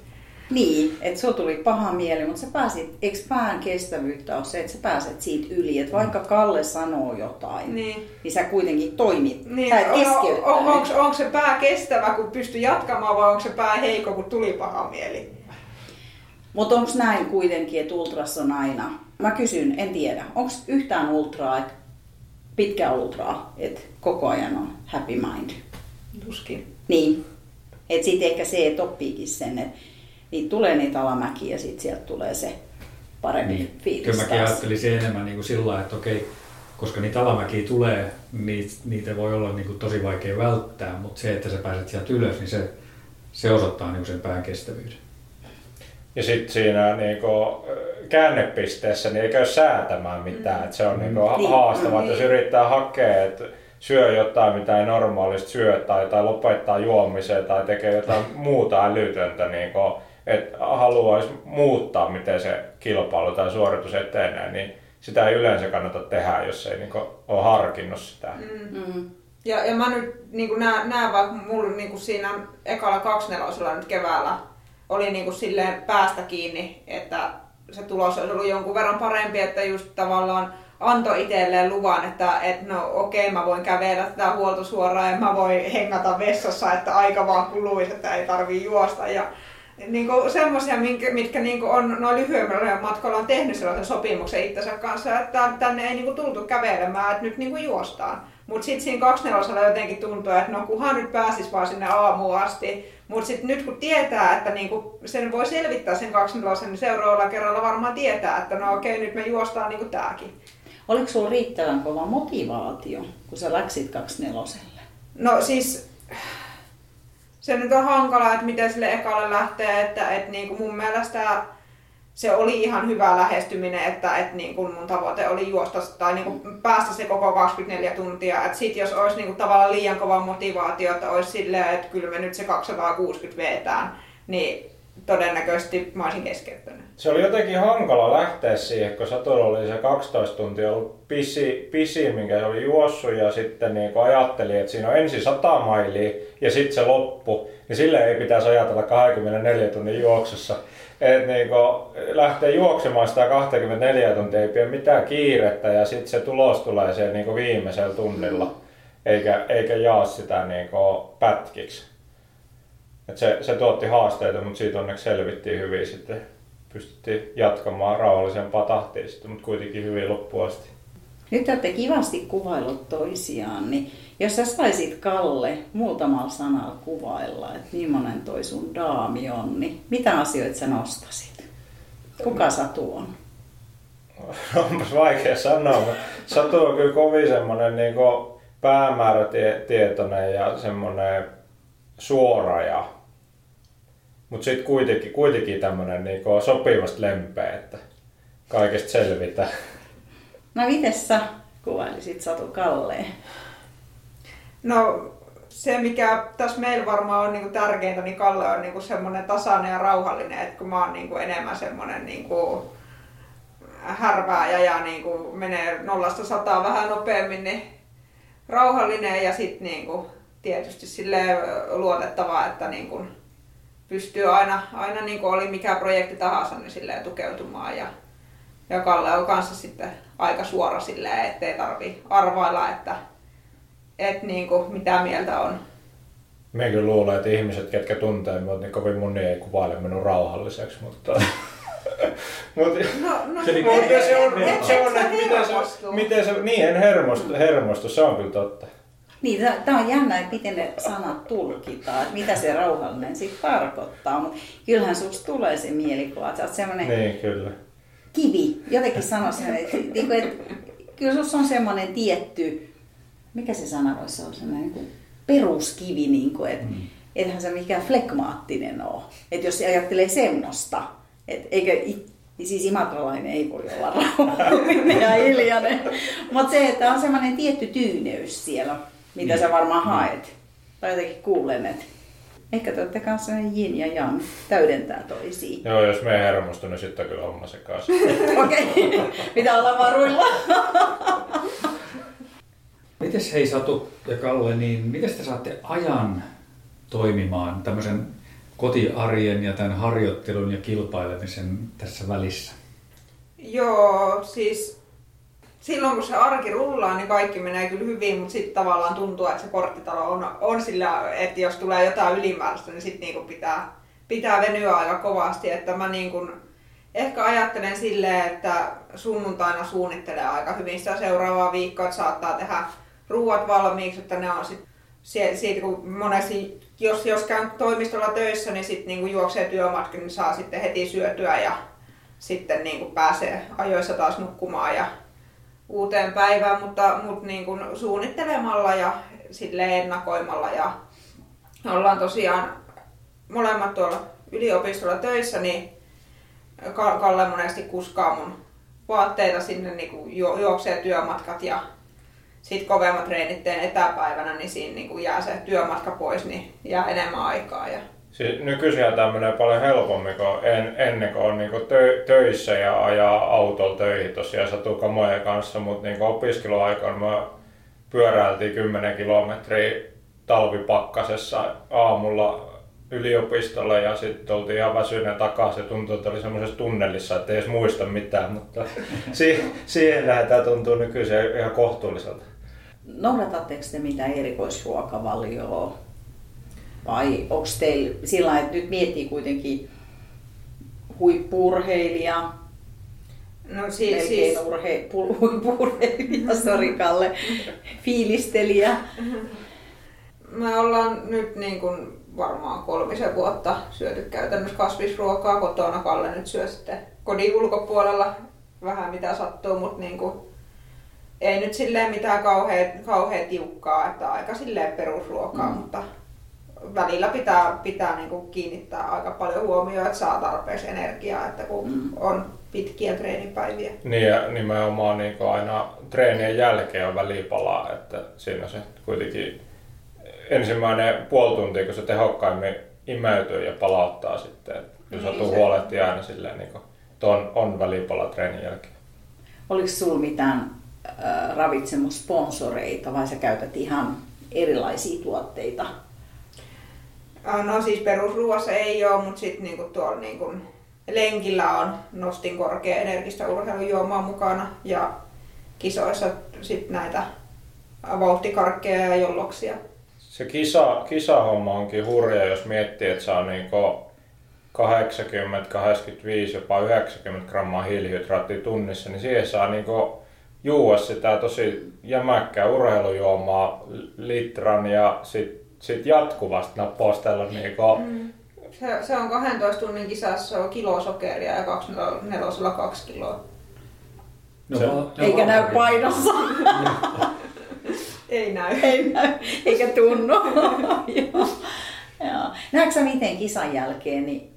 Speaker 4: Niin, että sulla tuli paha mieli, mutta sä pääsit, eikö pään kestävyyttä ole se, että sä pääset siitä yli, että vaikka Kalle sanoo jotain, niin, niin sä kuitenkin toimit, niin, on,
Speaker 2: on, on, onko, onko se pää kestävä, kun pystyy jatkamaan, vai onko se pää heikko, kun tuli paha mieli?
Speaker 4: Mutta onko näin kuitenkin, että ultrassa on aina? Mä kysyn, en tiedä, onko yhtään ultraa, että pitkä ultraa, että koko ajan on happy mind?
Speaker 2: Tuskin.
Speaker 4: Niin, että sitten ehkä se, että oppiikin sen, että niin tulee niitä alamäkiä ja sitten sieltä tulee se parempi niin. fiilis
Speaker 1: Kyllä mäkin ajattelisin enemmän niin kuin sillä että okei, koska niitä alamäkiä tulee, niin niitä voi olla niin kuin tosi vaikea välttää, mutta se, että sä pääset sieltä ylös, niin se, se osoittaa niin sen pään kestävyyden.
Speaker 3: Ja sitten siinä niin kuin, käännepisteessä niin ei käy säätämään mitään. Mm. Et se on niin kuin, niin. haastavaa, niin. jos yrittää hakea, että syö jotain, mitä ei normaalisti syö, tai, tai lopettaa juomiseen, tai tekee jotain muuta älytöntä, niin kuin, että haluaisi muuttaa, miten se kilpailu tai suoritus etenee, niin sitä ei yleensä kannata tehdä, jos ei niin ole harkinnut sitä. Mm.
Speaker 2: Ja, ja mä nyt niin näen, näen vaikka mulla niin siinä ekalla kaksnelosella nyt keväällä oli niin silleen päästä kiinni, että se tulos olisi ollut jonkun verran parempi, että just tavallaan antoi itselleen luvan, että et no okei, okay, mä voin kävellä tätä huoltosuoraan ja mä voin hengata vessassa, että aika vaan kuluisi, että ei tarvii juosta. Ja niinku semmoisia, mitkä niinku on noin lyhyemmällä matkalla on tehnyt sellaisen sopimuksen itsensä kanssa, että tänne ei niinku tultu kävelemään, että nyt niinku juostaan. Mutta sitten siinä 24 jotenkin tuntuu, että no kunhan nyt pääsis vaan sinne aamuun asti. Mutta sitten nyt kun tietää, että niinku sen voi selvittää sen 24, niin seuraavalla kerralla varmaan tietää, että no okei, nyt me juostaan niinku tääkin.
Speaker 4: Oliko sulla riittävän kova motivaatio, kun sä läksit 24?
Speaker 2: No siis se nyt on hankala, että miten sille ekalle lähtee, että, että niin kuin mun mielestä se oli ihan hyvä lähestyminen, että, että niin kuin mun tavoite oli juosta tai niin kuin päästä se koko 24 tuntia. Että sit jos olisi niin kuin tavallaan liian kova motivaatio, että olisi silleen, että kyllä me nyt se 260 vetään, niin todennäköisesti mä olisin keskeyttänyt.
Speaker 3: Se oli jotenkin hankala lähteä siihen, kun Satolla oli se 12 tuntia ollut pisi, pisi minkä oli juossut ja sitten niin ajatteli, että siinä on ensin 100 mailia ja sitten se loppu, niin sille ei pitäisi ajatella 24 tunnin juoksussa. Että niin lähtee juoksemaan sitä 24 tuntia, ei pidä mitään kiirettä ja sitten se tulos tulee siellä niin viimeisellä tunnilla, eikä, eikä jaa sitä niin pätkiksi. Et se, se tuotti haasteita, mutta siitä onneksi selvittiin hyvin sitten. Pystyttiin jatkamaan rauhallisempaa tahtia sitten, mutta kuitenkin hyvin loppuun asti.
Speaker 4: Nyt olette kivasti kuvailut toisiaan, niin jos sä saisit Kalle muutamalla sanalla kuvailla, että millainen toi sun daami on, niin mitä asioita sä nostasit? Kuka Satu on?
Speaker 3: Onpas vaikea sanoa, mutta Satu on kyllä kovin semmoinen niin päämäärätietoinen ja semmoinen suora ja mutta sitten kuitenkin, kuitenkin tämmöinen niin sopivasti lempeä, että kaikesta selvitä.
Speaker 4: No miten sä kuvailisit Satu Kalleen?
Speaker 2: No se, mikä tässä meillä varmaan on niin tärkeintä, niin Kalle on niin semmoinen tasainen ja rauhallinen, että kun mä oon niin enemmän semmoinen niin härvää ja niin kuin menee nollasta sataa vähän nopeammin, niin rauhallinen ja sitten niin tietysti sille luotettava, että niin kuin pystyy aina, aina niin kuin oli mikä projekti tahansa, niin silleen tukeutumaan. Ja, ja Kalle on kanssa sitten aika suora silleen, ettei tarvi arvailla, että et niin kuin, mitä mieltä on.
Speaker 3: Me kyllä luulen, että ihmiset, ketkä tuntee minut, niin kovin moni ei kuvaile minun rauhalliseksi, mutta...
Speaker 2: Mut, no, no,
Speaker 3: se, mutta se on, se on, että miten se, miten se, niin en hermostu, hermostu, se on kyllä totta.
Speaker 4: Niin, tämä on jännä, että miten ne sanat tulkitaan, että mitä se rauhallinen sitten tarkoittaa, mutta kyllähän susta tulee se mielikuva, että sä oot semmoinen
Speaker 3: niin, kyllä.
Speaker 4: kivi, jotenkin sanoisin, että, että, että kyllä sussa on semmoinen tietty, mikä se sana voisi olla, semmoinen niin peruskivi, niin kuin, että mm. eihän se mikään flekmaattinen ole. Että jos ajattelee semmoista, että eikö siis imatralainen ei voi olla rauhallinen ja hiljainen, mutta se, että on semmoinen tietty tyyneys siellä mitä niin. sä varmaan niin. haet. Tai jotenkin kuulen, että ehkä te olette kanssa yin ja yang täydentää toisiin.
Speaker 3: Joo, jos me ei hermostu, niin sitten kyllä homma kanssa.
Speaker 4: Okei, okay. pitää olla varuilla.
Speaker 1: Mites hei Satu ja Kalle, niin miten te saatte ajan toimimaan tämmöisen kotiarjen ja tämän harjoittelun ja kilpailemisen tässä välissä?
Speaker 2: Joo, siis silloin kun se arki rullaa, niin kaikki menee kyllä hyvin, mutta sitten tavallaan tuntuu, että se korttitalo on, on sillä, että jos tulee jotain ylimääräistä, niin sitten niinku pitää, pitää venyä aika kovasti. Että mä niinku, ehkä ajattelen silleen, että sunnuntaina suunnittelee aika hyvin sitä seuraavaa viikkoa, että saattaa tehdä ruuat valmiiksi, että ne on sitten siitä, kun monesti, jos, jos käyn toimistolla töissä, niin sitten niinku juoksee työmatka, niin saa sitten heti syötyä ja sitten niinku pääsee ajoissa taas nukkumaan ja uuteen päivään, mutta, mutta niin kuin suunnittelemalla ja sille ennakoimalla. Ja ollaan tosiaan molemmat tuolla yliopistolla töissä, niin Kalle monesti kuskaa mun vaatteita sinne, niin kuin juoksee työmatkat ja sitten kovemmat treenit teen etäpäivänä, niin siinä niin kuin jää se työmatka pois, niin jää enemmän aikaa. Ja
Speaker 3: Siis nykyisin tämä menee paljon helpommin kuin en, ennen kuin on niin kuin tö, töissä ja ajaa autolla töihin tosiaan satukamojen kanssa, mutta niin opiskeluaikana mä pyöräiltiin 10 kilometriä talvipakkasessa aamulla yliopistolle ja sitten oltiin ihan väsyneen takaisin. Tuntui, että oli semmoisessa tunnelissa, että ei edes muista mitään, mutta si- siihen lähdetään tuntuu nykyisin ihan kohtuulliselta.
Speaker 4: Noudatatteko te mitään erikoisruokavalioa Vai onko teillä sillä että nyt miettii kuitenkin huippurheilija,
Speaker 2: No siis,
Speaker 4: melkein
Speaker 2: siis
Speaker 4: urhe, pu- huippurheilija, sori Kalle, fiilistelijä.
Speaker 2: me ollaan nyt niin kuin varmaan kolmisen vuotta syöty käytännössä kasvisruokaa kotona. Kalle nyt syö sitten kodin ulkopuolella vähän mitä sattuu, mutta niin kuin, ei nyt silleen mitään kauhean, kauhean tiukkaa, että aika silleen perusruokaa, mm. mutta välillä pitää, pitää niin kuin kiinnittää aika paljon huomioon, että saa tarpeeksi energiaa, että kun mm. on pitkiä treenipäiviä.
Speaker 3: Niin ja nimenomaan niin aina treenien jälkeen on välipalaa, että siinä se kuitenkin ensimmäinen puoli tuntia, kun se tehokkaimmin imeytyy ja palauttaa sitten. Että jos
Speaker 2: Niin,
Speaker 3: niin,
Speaker 2: se-
Speaker 3: huolehtii aina silleen, niin kuin, että on, on välipala treenin jälkeen.
Speaker 4: Oliko sulla mitään äh, ravitsemussponsoreita vai sä käytät ihan erilaisia tuotteita?
Speaker 2: Äh, No siis perusruoassa ei ole, mutta sitten niinku tuolla niinku lenkillä on nostin korkea energistä urheilujuomaa mukana ja kisoissa sitten näitä vauhtikarkkeja ja jolloksia.
Speaker 3: Se kisa, kisahomma onkin hurja, jos miettii, että saa niin 80, 85, jopa 90 grammaa hiilihydraattia tunnissa, niin siihen saa niin juua sitä tosi jämäkkää urheilujuomaa litran ja sitten sit jatkuvasti nappostella niin mm.
Speaker 2: Se, se on 12 tunnin kisassa, se on kilo sokeria ja 24 kaksi kiloa.
Speaker 1: No,
Speaker 3: Se-
Speaker 1: no
Speaker 4: Eikä näy painossa.
Speaker 2: Ei näy.
Speaker 4: Ei näy, eikä tunnu. Joo. Joo. Näetkö sä miten kisan jälkeen, niin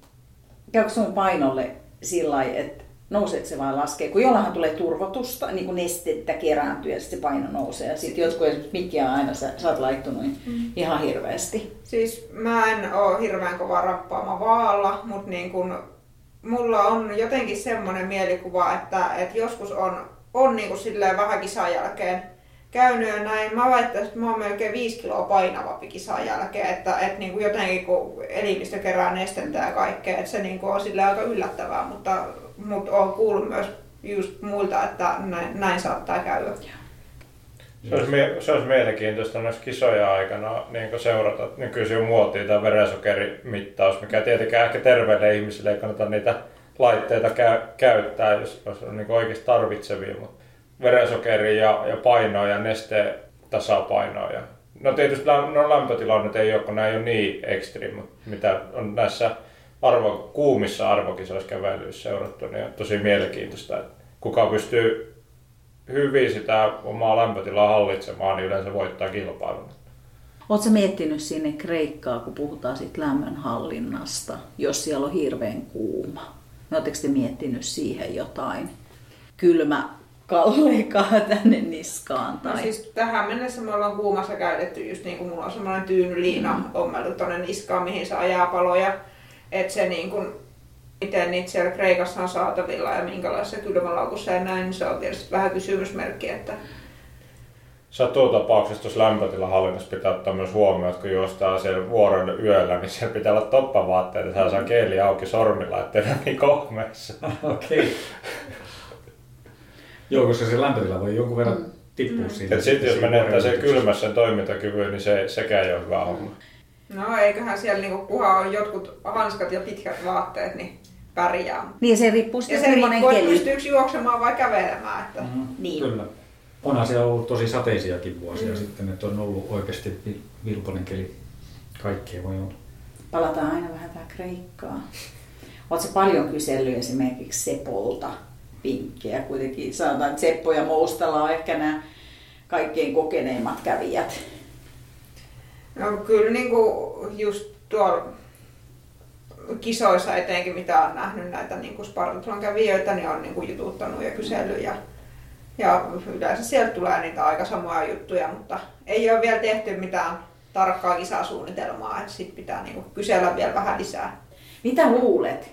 Speaker 4: käykö sun painolle sillä lailla, että nouseeko se vai laskee? Kun jollahan tulee turvotusta, niin kuin nestettä kerääntyy ja se paino nousee. Ja sitten jotkut esimerkiksi mikkiä aina sä, sä oot laittunut niin ihan hirveästi.
Speaker 2: Siis mä en oo hirveän kova rappaama vaalla, mutta niin kun, mulla on jotenkin semmoinen mielikuva, että, että joskus on, on niin kuin silleen vähän kisan jälkeen käynyt ja näin. Mä väittäisin, että mä oon melkein 5 kiloa painavampi kisan jälkeen, että, että niin kuin jotenkin kun elimistö kerää nestettä ja kaikkea, että se niin kuin on silleen aika yllättävää, mutta, mutta oon kuullut myös just muilta, että näin, näin saattaa käydä.
Speaker 3: Se olisi, se olisi mielenkiintoista näissä kisoja aikana niin seurata. Nykyisin on muotia tämä verensokerimittaus, mikä tietenkään ehkä terveille ihmisille ei kannata niitä laitteita käy- käyttää, jos, jos on niin oikeasti tarvitsevia. Mutta verensokeri ja, ja paino ja nesteen tasapaino. Ja, no tietysti no lämpötila nyt ei ole, kun nämä ei ole niin mutta mitä on näissä arvo, kuumissa arvokisoissa kävelyissä seurattu, niin on tosi mielenkiintoista, että kuka pystyy hyvin sitä omaa lämpötilaa hallitsemaan, niin yleensä voittaa kilpailun.
Speaker 4: Oletko miettinyt sinne Kreikkaa, kun puhutaan siitä lämmönhallinnasta, jos siellä on hirveän kuuma? Oletteko te miettinyt siihen jotain? Kylmä kalleikaa tänne niskaan? Tai...
Speaker 2: No siis tähän mennessä me ollaan kuumassa käytetty just niin kuin mulla on semmoinen tyynyliina mm. ommeltu tonne niskaan, mihin se ajaa paloja. Että se niin kuin, miten niitä siellä Kreikassa on saatavilla ja minkälaisessa kylmälaukussa ja näin, niin se on tietysti vähän kysymysmerkki, että
Speaker 3: Satutapauksessa tuossa lämpötilahallinnassa pitää ottaa myös huomioon, että kun juostaa siellä vuoron yöllä, niin siellä pitää olla toppavaatteet, että saa keeli auki sormilla, ettei niin kohmeessa.
Speaker 1: Okei. Okay. Joo, koska se lämpötila voi jonkun verran tippua siitä.
Speaker 3: Et sitten jos menettää sen kylmässä toimintakyvyn, niin se, sekään ei ole hyvä homma.
Speaker 2: no eiköhän siellä niinku, kunhan on jotkut hanskat ja pitkät vaatteet, niin pärjää.
Speaker 4: Niin se riippuu
Speaker 2: Ja
Speaker 4: sitten,
Speaker 2: se riippuu, että
Speaker 4: keli.
Speaker 2: pystyykö juoksemaan vai kävelemään. Että...
Speaker 1: Mm,
Speaker 4: Niin.
Speaker 1: Kyllä. Onhan siellä ollut tosi sateisiakin vuosia mm. sitten, että on ollut oikeasti vil- vilpoinen keli. Kaikkea voi olla.
Speaker 4: Palataan aina vähän tähän Kreikkaan. Oletko paljon kysellyt esimerkiksi Sepolta vinkkejä? Kuitenkin sanotaan, että Seppo ja Moustala on ehkä nämä kaikkein kokeneimmat kävijät.
Speaker 2: No kyllä niin kuin just tuolla kisoissa etenkin, mitä on nähnyt näitä niin kuin Spartathlon kävijöitä, niin on niin kuin jututtanut ja kysellyt. Ja, ja yleensä sieltä tulee niitä aika samoja juttuja, mutta ei ole vielä tehty mitään tarkkaa kisasuunnitelmaa, että sit pitää niin kuin kysellä vielä vähän lisää.
Speaker 4: Mitä luulet,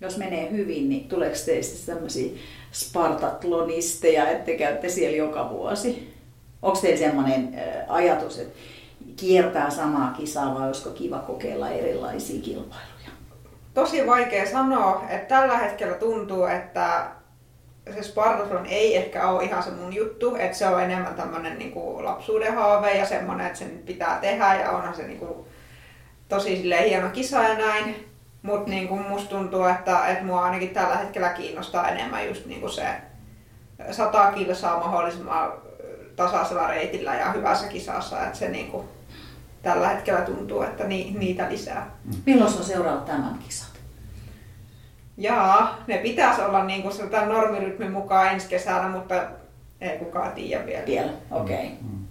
Speaker 4: jos menee hyvin, niin tuleeko teistä tämmöisiä spartatlonisteja, että te käytte siellä joka vuosi? Onko teillä semmoinen ajatus, että kiertää samaa kisaa vai olisiko kiva kokeilla erilaisia kilpailuja?
Speaker 2: Tosi vaikea sanoa, että tällä hetkellä tuntuu, että se Spartathlon ei ehkä ole ihan se mun juttu, että se on enemmän tämmöinen niin kuin lapsuuden haave ja semmoinen, että sen pitää tehdä ja onhan se niin kuin tosi hieno kisa ja näin. Mutta niin kuin musta tuntuu, että, että mua ainakin tällä hetkellä kiinnostaa enemmän just niin kuin se 100 kilsaa mahdollisimman tasaisella reitillä ja hyvässä kisassa. Että se niin kuin tällä hetkellä tuntuu, että ni, niitä lisää.
Speaker 4: Milloin on seuraavat tämän kisat?
Speaker 2: Jaa, ne pitäisi olla niin kuin tämän normirytmin mukaan ensi kesänä, mutta ei kukaan tiedä vielä.
Speaker 4: Vielä, okei. Okay.
Speaker 1: Mm.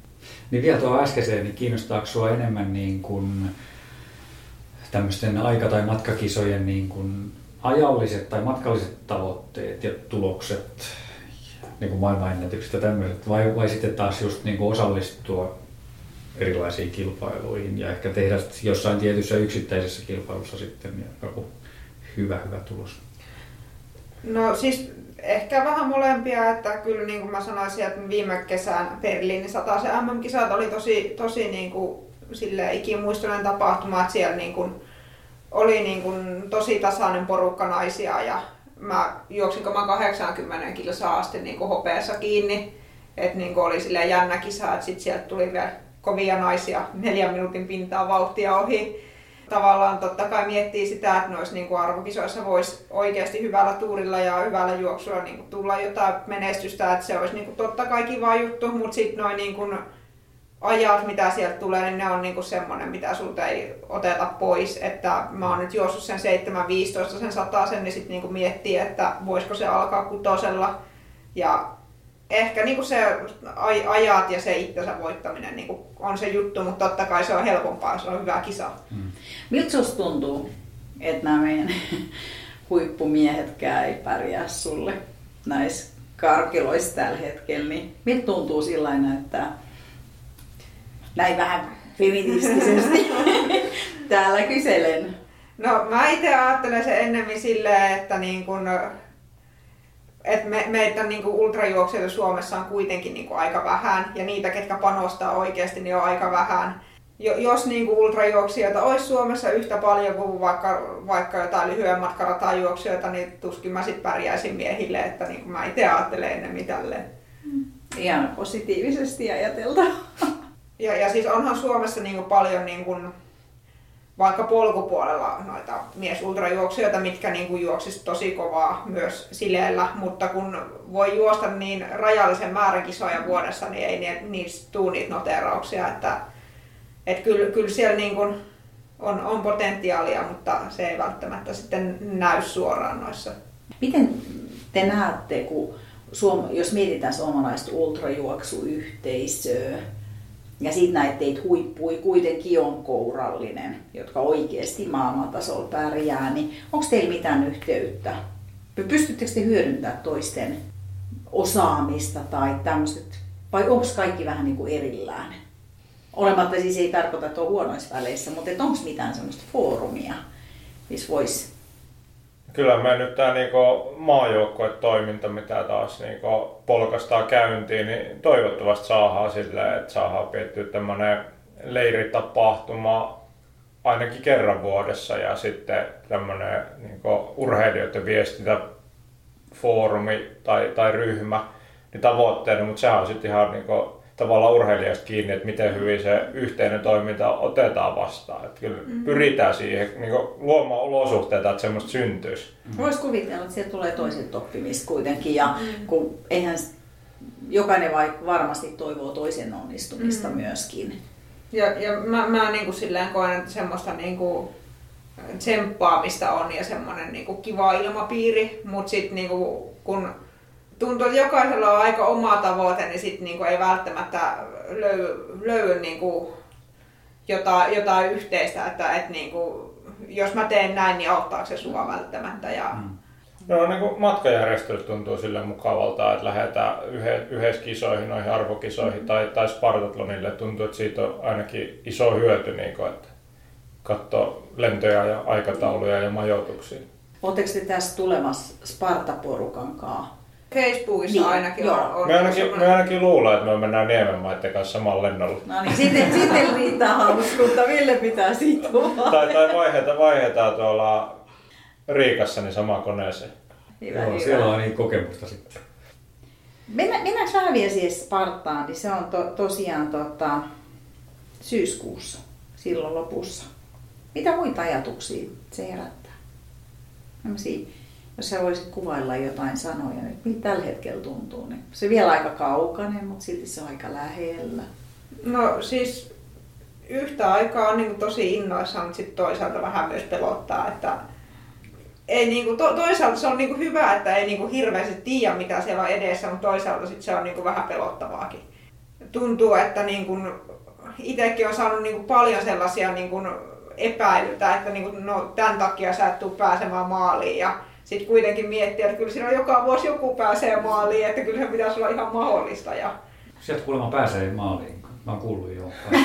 Speaker 1: Niin vielä tuo äskeiseen, niin kiinnostaako sinua enemmän niin kuin tämmöisten aika- tai matkakisojen niin kuin ajalliset tai matkalliset tavoitteet ja tulokset, niin kuin maailmanennätykset ja tämmöiset, vai, vai sitten taas just niin kuin osallistua erilaisiin kilpailuihin ja ehkä tehdä jossain tietyssä yksittäisessä kilpailussa sitten joku hyvä, hyvä tulos?
Speaker 2: No siis ehkä vähän molempia, että kyllä niin kuin mä sanoisin, että viime kesän Berliinin se MM-kisat oli tosi, tosi niin kuin, sille ikimuistoinen tapahtuma, että siellä niin kuin, oli niin kuin, tosi tasainen porukka naisia ja mä juoksin mä 80 kilsaa asti niin kuin hopeessa kiinni, että niin kuin oli sille jännä kisa, että sitten sieltä tuli vielä kovia naisia neljän minuutin pintaa vauhtia ohi. Tavallaan totta kai miettii sitä, että noissa niin kuin arvokisoissa voisi oikeasti hyvällä tuurilla ja hyvällä juoksulla niin kuin tulla jotain menestystä, että se olisi niin kuin totta kai kiva juttu, mutta sitten noin niin kuin ajat, mitä sieltä tulee, niin ne on niin kuin semmoinen, mitä sulta ei oteta pois. Että mä oon nyt juossut sen 7-15, sen sen, niin sitten niin miettii, että voisiko se alkaa kutosella. Ja ehkä niin kuin se ajat ja se itsensä voittaminen niin kuin on se juttu, mutta totta kai se on helpompaa, jos on hyvä kisa. Hmm.
Speaker 4: Miltä sinusta tuntuu, että nämä meidän huippumiehetkään ei pärjää sulle näissä karkiloissa tällä hetkellä, niin miltä tuntuu sillä että näin vähän feministisesti täällä kyselen?
Speaker 2: No mä itse ajattelen se ennemmin silleen, että niin kun et me, meitä niin ultrajuoksijoita Suomessa on kuitenkin niin kuin aika vähän ja niitä, ketkä panostaa oikeasti, niin on aika vähän. Jo, jos niin kuin ultrajuoksijoita olisi Suomessa yhtä paljon kuin vaikka, vaikka jotain lyhyen matkaratajuoksijoita, niin tuskin mä sitten pärjäisin miehille, että niin kuin mä itse ajattelen enemmän tälleen.
Speaker 4: Ihan positiivisesti ajatelta.
Speaker 2: Ja, ja siis onhan Suomessa niin kuin paljon niin kuin vaikka polkupuolella noita miesultrajuoksijoita, mitkä niin kuin juoksis tosi kovaa myös sileellä, mutta kun voi juosta niin rajallisen määrän kisoja vuodessa, niin ei niistä tule niitä noterauksia, että, että kyllä, kyllä siellä niin kuin on, on potentiaalia, mutta se ei välttämättä sitten näy suoraan noissa.
Speaker 4: Miten te näette, kun Suom- jos mietitään suomalaista ultrajuoksuyhteisöä, ja sitten näitä teitä huippui kuitenkin on kourallinen, jotka oikeasti maailmantasolla pärjää, niin onko teillä mitään yhteyttä? Pystyttekö te hyödyntämään toisten osaamista tai tämmöiset, vai onko kaikki vähän niin kuin erillään? Olematta siis ei tarkoita, että on huonoissa väleissä, mutta onko mitään semmoista foorumia, missä voisi
Speaker 3: kyllä me nyt tämä niinku maajoukkuetoiminta, mitä taas niinku polkastaa käyntiin, niin toivottavasti saadaan silleen, että saadaan piettyä tämmöinen leiritapahtuma ainakin kerran vuodessa ja sitten tämmöinen niinku urheilijoiden viestintäfoorumi tai, tai ryhmä niin tavoitteena, mutta sehän on sitten ihan niinku tavallaan urheilijasta kiinni, että miten hyvin se yhteinen toiminta otetaan vastaan. Että kyllä mm. pyritään siihen niin luomaan olosuhteita, että semmoista syntyisi.
Speaker 4: Mm. Voisi kuvitella, että sieltä tulee toiset oppimista kuitenkin. Ja mm. kun eihän jokainen varmasti toivoo toisen onnistumista mm. myöskin.
Speaker 2: Ja, ja mä, mä niin kuin silleen koen, että semmoista niin kuin tsemppaamista on ja semmoinen niin kuin kiva ilmapiiri, mutta sitten niin kuin, kun tuntuu, että jokaisella on aika oma tavoite, niin sitten niinku ei välttämättä löydy, löydy niinku jotain, jotain yhteistä, että et niinku, jos mä teen näin, niin auttaako se sua välttämättä. Ja... Mm.
Speaker 3: No niin kuin matkajärjestely tuntuu sille mukavalta, että lähdetään yhdessä kisoihin, noihin arvokisoihin mm. tai, tai Spartatlonille. Tuntuu, että siitä on ainakin iso hyöty, niin kuin, että katsoa lentoja ja aikatauluja ja majoituksia.
Speaker 4: Oletteko te tässä tulemassa Sparta-porukan kanssa
Speaker 2: Facebookissa niin, ainakin joo. on. on
Speaker 3: me, ainakin, me ainakin luullaan, että me mennään Niemenmaiden kanssa samalla lennolla.
Speaker 4: No niin, sitten, sitten riittää hauskuutta. Ville pitää sitoa.
Speaker 3: tai, tai vaihdetaan, vaihdetaan tuolla Riikassa niin samaan koneeseen.
Speaker 1: Hyvä, joo, hyvä. siellä on niin kokemusta sitten.
Speaker 4: Mennä, mennäänkö vähän vielä siihen Spartaan, niin se on to, tosiaan tota, syyskuussa, silloin lopussa. Mitä muita ajatuksia se herättää? Sellaisia, jos sä voisit kuvailla jotain sanoja nyt, miltä tällä hetkellä tuntuu, niin se vielä aika kaukainen, mutta silti se on aika lähellä.
Speaker 2: No siis yhtä aikaa on niin kuin tosi innoissaan, mutta sitten toisaalta vähän myös pelottaa, että ei niin kuin, to, toisaalta se on niin kuin hyvä, että ei niin kuin hirveästi tiedä mitä siellä on edessä, mutta toisaalta sit se on niin kuin vähän pelottavaakin. Tuntuu, että niin kuin, itsekin on saanut niin kuin paljon sellaisia niin kuin epäilytä, että niin kuin, no, tämän takia sä et tule pääsemään maaliin ja sitten kuitenkin miettiä, että kyllä siinä joka vuosi joku pääsee maaliin, että kyllä se pitäisi olla ihan mahdollista. Ja...
Speaker 1: Sieltä kuulemma pääsee maaliin. Mä oon kuullut jo.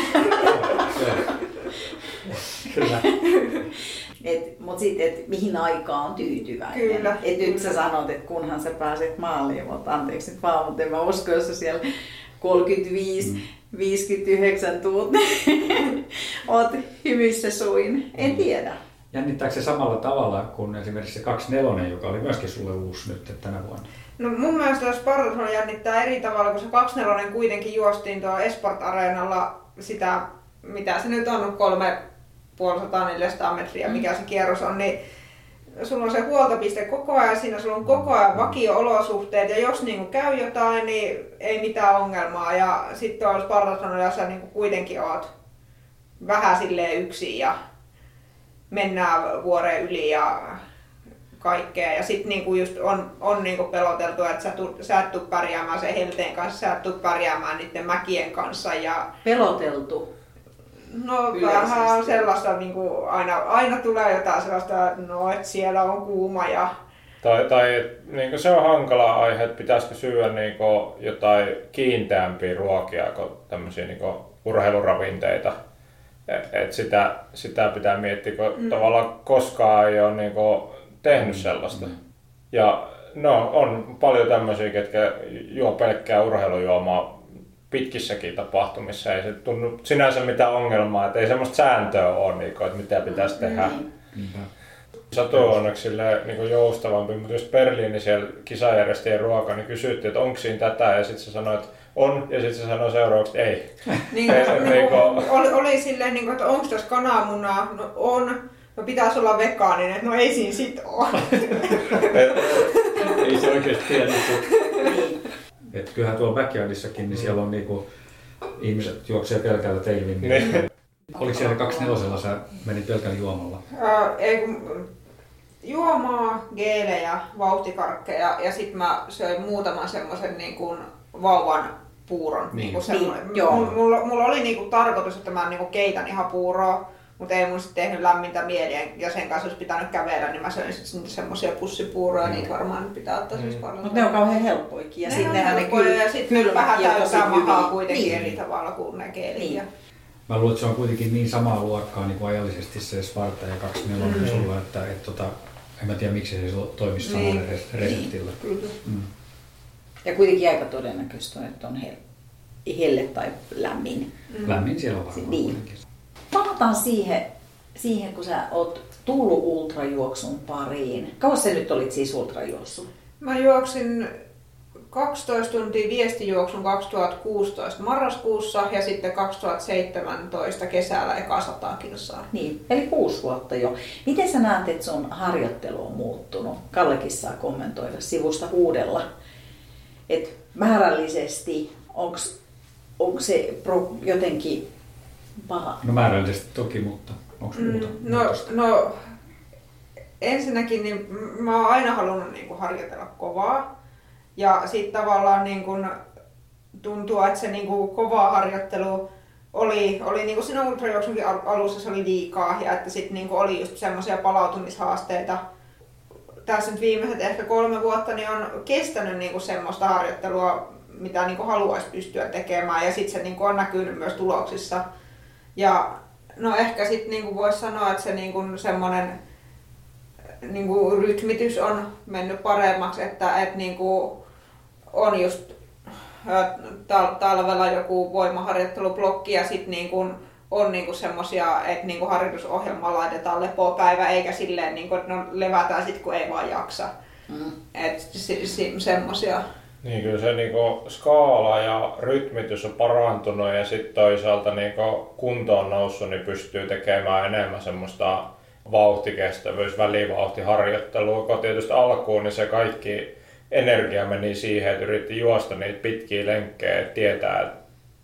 Speaker 1: Kyllä.
Speaker 4: Et, mut sitten, että mihin aikaan on tyytyväinen.
Speaker 2: Kyllä,
Speaker 4: Et nyt sä sanot, että kunhan sä pääset maaliin, mutta anteeksi nyt vaan, mutta en mä usko, jos sä siellä 35, mm. 59 tuut, oot hymyssä suin. En tiedä.
Speaker 1: Jännittääkö se samalla tavalla kuin esimerkiksi se 24, joka oli myöskin sulle uusi nyt tänä vuonna?
Speaker 2: No mun mielestä jos Spartathlon jännittää eri tavalla, kun se 24 kuitenkin juostiin tuolla Esport Areenalla sitä, mitä se nyt on, 350-400 metriä, mikä se kierros on, niin sulla on se huoltopiste koko ajan, siinä sulla on koko ajan vakio-olosuhteet ja jos niin käy jotain, niin ei mitään ongelmaa. Ja sitten on Spartathlonilla sä niin kuitenkin oot vähän silleen yksin ja mennään vuoren yli ja kaikkea. Ja sitten niinku just on, on niinku peloteltu, että sä, tu, sä et tuu pärjäämään sen helteen kanssa, sä et tuu pärjäämään niiden mäkien kanssa. Ja
Speaker 4: Peloteltu.
Speaker 2: no
Speaker 4: Yleisesti.
Speaker 2: vähän sellaista, niinku, aina, aina tulee jotain sellaista, no että siellä on kuuma ja
Speaker 3: Tai, tai niin se on hankala aihe, että pitäisikö syödä niin jotain kiinteämpiä ruokia kuin tämmöisiä niin urheiluravinteita. Et, sitä, sitä pitää miettiä, kun mm. tavallaan koskaan ei ole niin tehnyt sellaista. Ja no, on paljon tämmöisiä, ketkä juo pelkkää urheilujuomaa pitkissäkin tapahtumissa. Ei se tunnu sinänsä mitään ongelmaa, että ei semmoista sääntöä ole, niin kuin, että mitä pitäisi tehdä.
Speaker 4: Niin.
Speaker 3: Satu on onneksi niin joustavampi, mutta jos Berliini siellä kisajärjestäjien ruoka, niin kysyttiin, että onko siinä tätä, ja sitten se sanoi, että on, ja sitten se sanoi seuraavaksi, että ei.
Speaker 2: niin,
Speaker 3: Ei,
Speaker 2: niin,
Speaker 3: niinku-
Speaker 2: oli, oli silleen, niin että onko tässä kananmunaa? No on. No pitäisi olla vegaaninen. No ei siinä sit ole.
Speaker 1: Ei se oikeasti tiedä. Et kyllähän tuolla backyardissakin, niin siellä on niinku, ihmiset juoksee pelkällä teivin.
Speaker 3: Niin.
Speaker 1: Oliko siellä 24 sä menit pelkällä juomalla?
Speaker 2: Ää, ei kun, juomaa, geelejä, vauhtikarkkeja ja sitten mä söin muutaman semmoisen niin kuin vauvan puuron.
Speaker 1: Niin.
Speaker 2: Niin kuin semmoinen.
Speaker 4: Niin, joo.
Speaker 2: Mulla, mulla, mulla oli niin kuin tarkoitus, että mä niin kuin keitän ihan puuroa, mutta ei mun sitten tehnyt lämmintä mieliä ja sen kanssa olisi pitänyt kävellä, niin mä söin sitten semmoisia pussipuuroja, niitä varmaan pitää ottaa siis paljon.
Speaker 4: Mutta ne on kauhean helppoikin. Ja
Speaker 2: Ne
Speaker 4: sitten
Speaker 2: on
Speaker 4: nehän ne
Speaker 2: helppoja
Speaker 4: kyl,
Speaker 2: ja sitten vähän täyttää mahaa kuitenkin
Speaker 4: Niin.
Speaker 2: eri tavalla kuin ne geelit.
Speaker 4: Niin.
Speaker 2: Ja-
Speaker 1: Mä luulen, että se on kuitenkin niin samaa luokkaa niin kuin ajallisesti se Sparta ja 24 mm. sulla, että et, tota, en mä tiedä miksi se toimisi
Speaker 2: Niin.
Speaker 1: samalle res- reseptillä.
Speaker 2: Kyllä.
Speaker 1: Mm.
Speaker 4: Ja kuitenkin aika todennäköistä on, että on hel- helle tai lämmin.
Speaker 1: Lämmin siellä on varmaan
Speaker 4: Niin.
Speaker 1: kuitenkin.
Speaker 4: Palataan siihen, siihen, kun sä oot tullut ultrajuoksun pariin. Kauas sä nyt olit siis ultrajuossut?
Speaker 2: Mä juoksin 12 tuntia viestijuoksun 2016 marraskuussa ja sitten 2017 kesällä eka 100 kilsaa.
Speaker 4: Niin, eli kuusi vuotta jo. Miten sä näet, että sun harjoittelu on muuttunut? Kallekin saa kommentoida sivusta huudella. Et määrällisesti, onko se pro, jotenkin paha?
Speaker 1: No määrällisesti toki, mutta onko muuta?
Speaker 2: Mm, no, no ensinnäkin niin mä oon aina halunnut niin kuin harjoitella kovaa. Ja sitten tavallaan niin kuin tuntuu, että se niin kuin kova harjoittelu oli, oli niin kuin siinä ultrajuoksunkin al- alussa se oli liikaa ja että sitten niin kuin oli just semmoisia palautumishaasteita. Tässä nyt viimeiset ehkä kolme vuotta niin on kestänyt niin kuin semmoista harjoittelua, mitä niin kuin haluaisi pystyä tekemään ja sitten se niin kuin on näkynyt myös tuloksissa. Ja no ehkä sitten niin voisi sanoa, että se niin kuin semmoinen niin kuin rytmitys on mennyt paremmaksi, että, että niin kuin on just tal- talvella joku voimaharjoittelublokki ja sitten niin kuin on niin kuin semmoisia, että niin kuin harjoitusohjelma laitetaan lepopäivä eikä silleen, niin kuin, että no levätään sitten kun ei vaan jaksa.
Speaker 4: Mm.
Speaker 2: Että se, se, semmoisia.
Speaker 3: Niin kyllä se niinku skaala ja rytmitys on parantunut ja sitten toisaalta niinku kunto on noussut, niin pystyy tekemään enemmän semmoista vauhtikestävyys, välivauhtiharjoittelua, kun tietysti alkuun niin se kaikki energia meni siihen, että yritti juosta niitä pitkiä lenkkejä, että tietää, että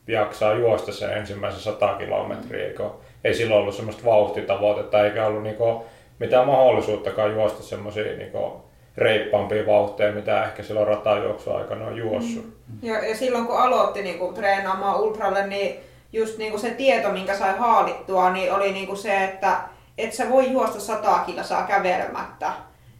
Speaker 3: jaksaa juosta sen ensimmäisen 100 kilometriä, kun ei silloin ollut semmoista vauhtitavoitetta eikä ollut niinku mitään mahdollisuuttakaan juosta semmoisia niinku reippaampia vauhteja, mitä ehkä silloin ratajuoksun aikana on juossut.
Speaker 2: Mm. Ja, ja silloin kun aloitti niin kuin, treenaamaan ultralle, niin just niin kuin se tieto, minkä sai haalittua, niin oli niin kuin se, että et sä voi juosta 100 kilsaa kävelemättä.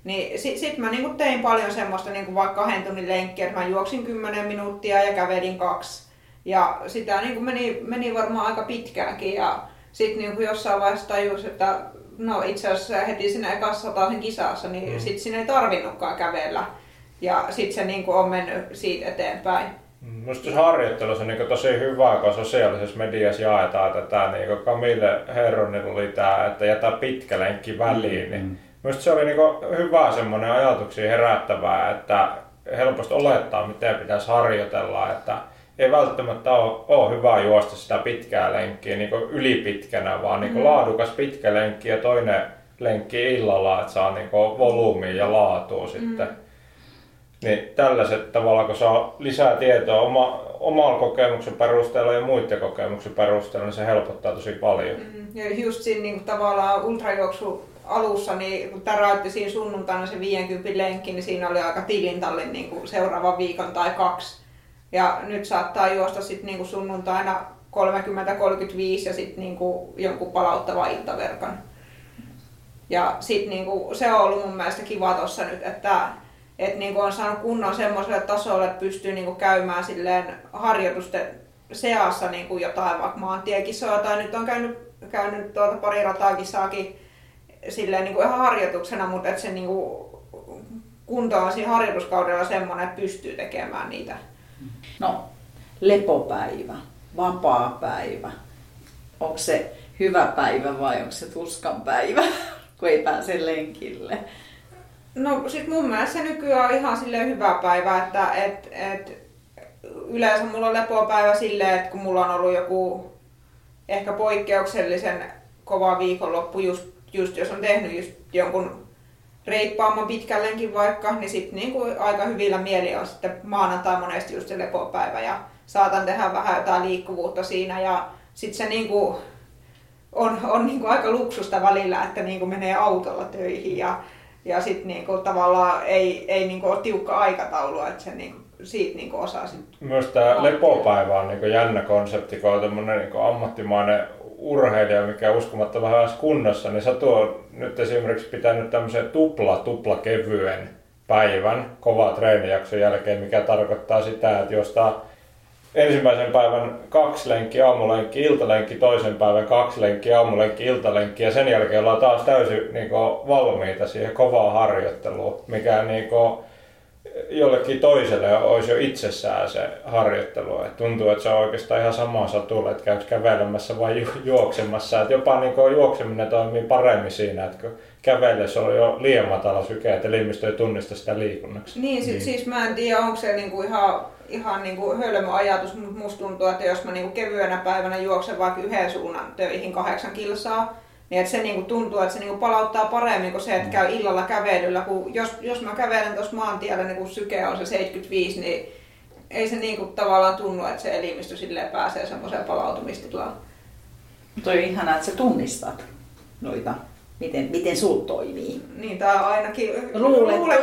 Speaker 2: Niin sit, sit mä niinku tein paljon semmoista niinku vaikka kahden tunnin lenkkiä, että mä juoksin 10 minuuttia ja kävelin kaksi. Ja sitä niinku meni, meni varmaan aika pitkäänkin ja sitten niinku jossain vaiheessa tajus, että no itse asiassa heti siinä ekassa sen kisassa, niin mm. sitten sinne ei tarvinnutkaan kävellä. Ja sitten se niinku on mennyt siitä eteenpäin.
Speaker 3: Minusta se harjoittelussa on niin tosi hyvä, kun sosiaalisessa mediassa jaetaan tätä, niin kuin Camille Herronilla oli tämä, että jätä pitkä lenkki väliin. Niin mm. Minusta se oli niin hyvä semmoinen ajatuksia herättävää, että helposti olettaa, miten pitäisi harjoitella, että ei välttämättä ole, ole hyvä juosta sitä pitkää lenkkiä niin ylipitkänä, vaan niin mm. laadukas pitkä lenkki ja toinen lenkki illalla, että saa niin volyymia ja laatua mm. sitten. Niin tällaiset tavalla, kun saa lisää tietoa oma, omalla kokemuksen perusteella ja muiden kokemuksen perusteella, niin se helpottaa tosi paljon. Mm,
Speaker 2: ja just siinä niin tavallaan ultrajuoksu alussa, niin kun täräytti siinä sunnuntaina se 50 lenkki, niin siinä oli aika tilintallin niin kuin seuraavan viikon tai kaksi. Ja nyt saattaa juosta sitten niin kuin sunnuntaina 30-35 ja sitten niin kuin jonkun palauttava iltaverkan. Ja sitten niin kuin, se on ollut mun mielestä kiva tuossa nyt, että että niin on saanut kunnon semmoiselle tasolle, että pystyy niin käymään silleen harjoitusten seassa niin jotain vaikka maantiekisoa tai nyt on käynyt, käynyt tuota pari ratakisaakin silleen niin ihan harjoituksena, mutta että se niin kuin, kunto on siinä harjoituskaudella semmoinen, että pystyy tekemään niitä.
Speaker 4: No, lepopäivä, vapaa päivä. Onko se hyvä päivä vai onko se tuskan päivä, kun ei pääse lenkille?
Speaker 2: No sit mun mielestä se nykyään on ihan sille hyvä päivä, että et, et, yleensä mulla on lepopäivä silleen, että kun mulla on ollut joku ehkä poikkeuksellisen kova viikonloppu, just, just jos on tehnyt just jonkun reippaamman pitkällenkin vaikka, niin sitten niinku aika hyvillä mieli on sitten maanantai monesti just se lepopäivä ja saatan tehdä vähän jotain liikkuvuutta siinä. Ja sitten se niinku on, on niinku aika luksusta välillä, että niinku menee autolla töihin ja ja sitten niinku, tavallaan ei, ei niinku, ole tiukka aikataulu, että se niinku, siitä niinku, osaa sit
Speaker 3: Myös tämä lepopäivä on niinku, jännä konsepti, kun on tämmöinen niinku, ammattimainen urheilija, mikä uskomatta vähän kunnossa, niin sä tuo nyt esimerkiksi pitänyt tämmöisen tupla, tupla kevyen päivän kova treenijakson jälkeen, mikä tarkoittaa sitä, että jostain ensimmäisen päivän kaksi lenkki, aamulenkki, iltalenkki, toisen päivän kaksi lenkki, aamulenkki, iltalenkki ja sen jälkeen ollaan taas täysin niin kuin, valmiita siihen kovaan harjoitteluun, mikä niin kuin, jollekin toiselle olisi jo itsessään se harjoittelu. Et tuntuu, että se on oikeastaan ihan sama satulla, että käykö kävelemässä vai ju- juoksemassa. Et jopa niin kuin, juokseminen toimii paremmin siinä, että kun kävellessä on jo liian matala syke, että elimistö ei tunnista sitä liikunnaksi.
Speaker 2: Niin, niin. siis mä en tiedä, onko se niinku ihan ihan niin kuin hölmö ajatus, mutta musta tuntuu, että jos mä niin kuin kevyenä päivänä juoksen vaikka yhden suunnan töihin kahdeksan kilsaa, niin että se niin kuin tuntuu, että se niin kuin palauttaa paremmin kuin se, että käy illalla kävelyllä. Kun jos, jos mä kävelen tuossa maantiellä, niin kun syke on se 75, niin ei se niin kuin tavallaan tunnu, että se elimistö silleen pääsee semmoiseen palautumistilaan.
Speaker 4: Toi on ihanaa, että sä tunnistat noita miten, miten sul toimii.
Speaker 2: Niin, tää ainakin luulet, luulet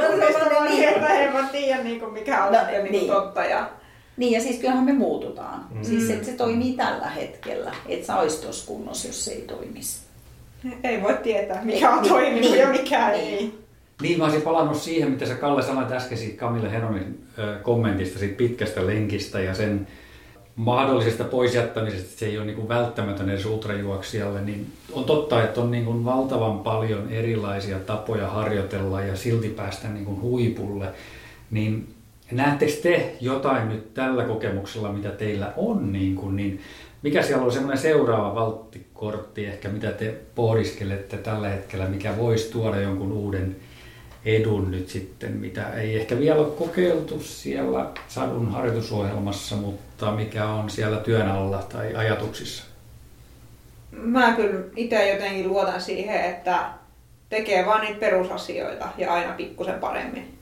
Speaker 2: niin, että en mä tiedä niin kuin mikä on no, niin. Niin totta. Ja...
Speaker 4: Niin ja siis kyllähän me muututaan. Mm. Siis että se toimii tällä hetkellä, että sä ois tuossa kunnossa, jos se ei toimisi.
Speaker 2: Ei voi tietää, mikä on toiminut niin. ja mikä niin. ei.
Speaker 1: Niin, mä olisin palannut siihen, mitä sä Kalle sanoit äsken siitä Camille Heronin kommentista siitä pitkästä lenkistä ja sen mahdollisesta poisjättämisestä, se ei ole niin kuin välttämätön edes ultrajuoksijalle, niin on totta, että on niin kuin valtavan paljon erilaisia tapoja harjoitella ja silti päästä niin kuin huipulle. Niin näettekö te jotain nyt tällä kokemuksella, mitä teillä on, niin, kuin, niin mikä siellä on semmoinen seuraava valttikortti ehkä, mitä te pohdiskelette tällä hetkellä, mikä voisi tuoda jonkun uuden edun nyt sitten, mitä ei ehkä vielä ole kokeiltu siellä sadun harjoitusohjelmassa, mutta mikä on siellä työn alla tai ajatuksissa?
Speaker 2: Mä kyllä itse jotenkin luotan siihen, että tekee vaan niitä perusasioita ja aina pikkusen paremmin.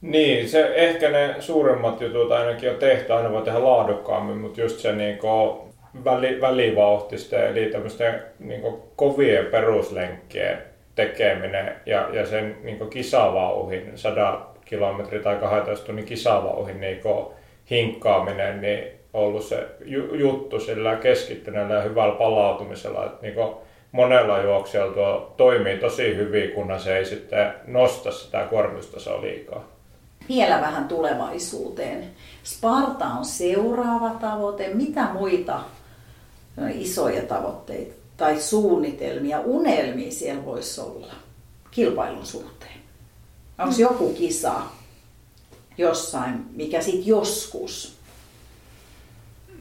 Speaker 3: Niin, se, ehkä ne suuremmat jutut ainakin on tehty, aina voi tehdä laadukkaammin, mutta just se niin väli, välivauhtisten eli tämmöisten niin kovien peruslenkkien tekeminen ja, ja sen niin kisavauhin, 100 kilometri tai 12 tunnin kisavauhin niin hinkkaaminen, niin ollut se juttu sillä keskittyneellä ja hyvällä palautumisella. Että, niin monella juoksijalla tuo toimii tosi hyvin, kunhan se ei sitten nosta sitä kuormitustasoa liikaa
Speaker 4: vielä vähän tulevaisuuteen. Sparta on seuraava tavoite. Mitä muita isoja tavoitteita tai suunnitelmia, unelmia siellä voisi olla kilpailun suhteen? Onko mm. joku kisa jossain, mikä sitten joskus?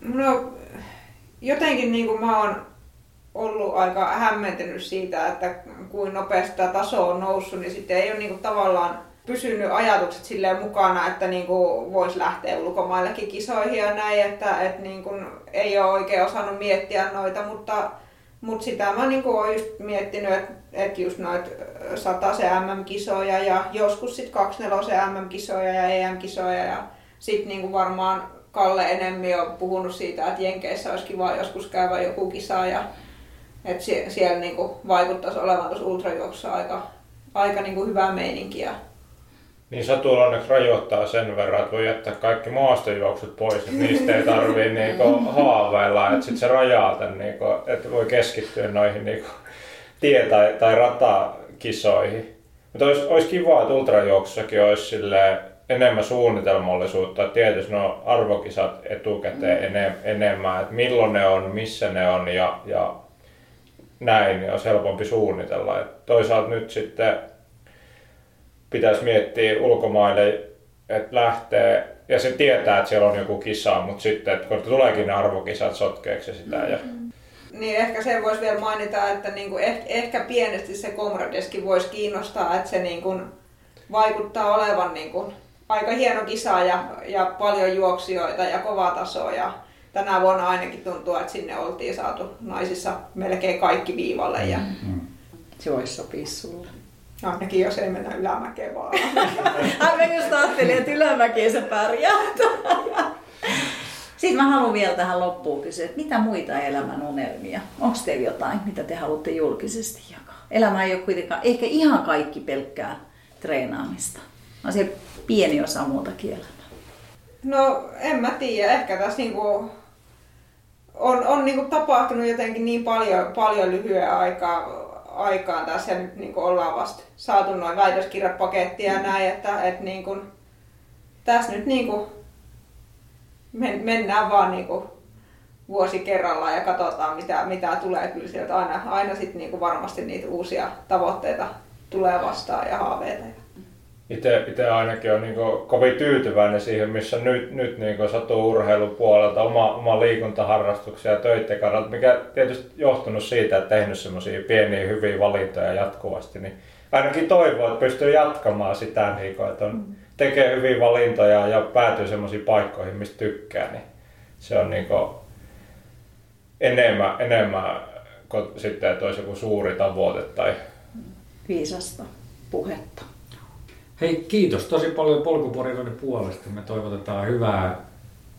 Speaker 2: No jotenkin niin kuin mä oon ollut aika hämmentynyt siitä, että kuin nopeasti tämä taso on noussut, niin sitten ei ole niin kuin tavallaan pysynyt ajatukset silleen mukana, että niin voisi lähteä ulkomaillekin kisoihin ja näin, että, että niin kuin ei ole oikein osannut miettiä noita, mutta, mutta sitä mä niin kuin olen just miettinyt, että, että just noita se MM-kisoja ja joskus sitten 24 MM-kisoja ja EM-kisoja ja sitten niin kuin varmaan Kalle enemmän on puhunut siitä, että Jenkeissä olisi kiva joskus käydä joku kisa ja että siellä niin kuin vaikuttaisi olevan tuossa ultrajuoksussa aika, aika niin kuin hyvää meininkiä.
Speaker 3: Niin Satu onneksi rajoittaa sen verran, että voi jättää kaikki maastojuoksut pois, että niistä ei tarvii niinku haaveilla, että sitten se rajaa tämän, niinku, että voi keskittyä noihin niinku tie- tai, tai ratakisoihin. Mutta olisi, olisi kiva, että ultrajuoksussakin olisi enemmän suunnitelmallisuutta, että tietysti no arvokisat etukäteen enem, enemmän, että milloin ne on, missä ne on ja, ja näin, niin olisi helpompi suunnitella. Et toisaalta nyt sitten pitäisi miettiä ulkomaille, että lähtee, ja se tietää, että siellä on joku kisa, mutta sitten, että kun tuleekin ne arvokisat, sotkeeksi sitä. Ja...
Speaker 2: Mm-hmm. Niin ehkä sen voisi vielä mainita, että niinku ehkä, ehkä pienesti se komradeski voisi kiinnostaa, että se niinku vaikuttaa olevan niinku aika hieno kisa ja, ja paljon juoksijoita ja kova taso. Ja tänä vuonna ainakin tuntuu, että sinne oltiin saatu naisissa melkein kaikki viivalle. Ja... Mm-hmm.
Speaker 4: Se voisi sopia sulle.
Speaker 2: Ainakin jos ei mennä ylämäkeen vaan.
Speaker 4: Mä just ajattelin, että ylämäkeen se pärjää. Sitten mä haluan vielä tähän loppuun kysyä, että mitä muita elämän unelmia? Onko teillä jotain, mitä te haluatte julkisesti jakaa? Elämä ei ole kuitenkaan ehkä ihan kaikki pelkkää treenaamista. On se pieni osa muuta elämää.
Speaker 2: No en mä tiedä, ehkä tässä niinku on, on niinku tapahtunut jotenkin niin paljon, paljon lyhyen aikaa aikaan tässä ja nyt niin kuin ollaan vasta saatu noin väitöskirjapakettia ja näin, että, että niin kuin, tässä nyt niin kuin men, mennään vaan niin kuin vuosi kerrallaan ja katsotaan mitä, mitä tulee. Kyllä sieltä aina, aina sit niin kuin varmasti niitä uusia tavoitteita tulee vastaan ja haaveita
Speaker 3: itse ainakin on niin kovin tyytyväinen siihen, missä nyt, nyt niin satuu urheilun puolelta, oma, oma liikuntaharrastuksia ja töiden kannalta, mikä tietysti johtunut siitä, että tehnyt semmoisia pieniä hyviä valintoja jatkuvasti, niin ainakin toivoo, että pystyy jatkamaan sitä, niin kuin, että on, tekee hyviä valintoja ja päätyy semmoisiin paikkoihin, mistä tykkää, niin se on niin kuin enemmän, enemmän kuin sitten, että olisi joku suuri tavoite tai
Speaker 4: viisasta puhetta.
Speaker 1: Hei, kiitos tosi paljon polkuporiroiden puolesta. Me toivotetaan hyvää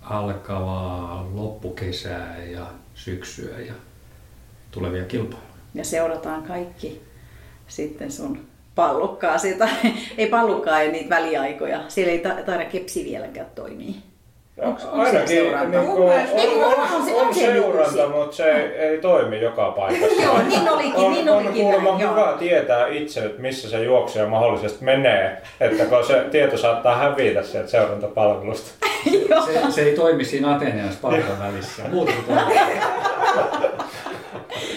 Speaker 1: alkavaa loppukesää ja syksyä ja tulevia kilpailuja.
Speaker 4: Ja seurataan kaikki sitten sun pallukkaa, sitä, ei pallukkaa ja niitä väliaikoja. Siellä ei taida kepsi vieläkään toimii.
Speaker 3: Onko, Ainakin seuranta? Niin kuin, on, on, on, on seuranta, mutta se ei, ei toimi joka paikassa.
Speaker 4: Joo, niin olikin. On, niin olikin
Speaker 3: on kuulemma hyvä tietää itse, että missä se juoksija mahdollisesti menee, että kun se tieto saattaa hävitä sieltä seurantapalvelusta.
Speaker 1: se, se ei toimi siinä Atenean ja Spartan välissä. Muuta kuin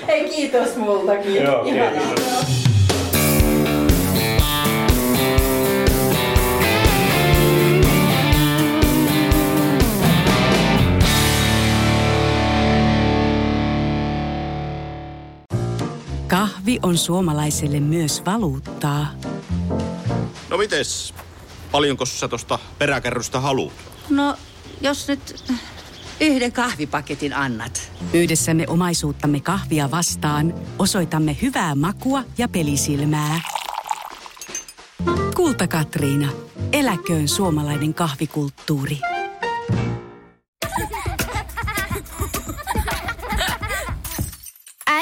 Speaker 4: Hei, kiitos multakin.
Speaker 3: Joo, kiitos.
Speaker 5: Kahvi on suomalaiselle myös valuuttaa –
Speaker 6: mites? Paljonko sä tosta peräkärrystä haluat?
Speaker 7: No, jos nyt yhden kahvipaketin annat.
Speaker 8: Yhdessämme omaisuuttamme kahvia vastaan osoitamme hyvää makua ja pelisilmää. Kulta Katriina. Eläköön suomalainen kahvikulttuuri.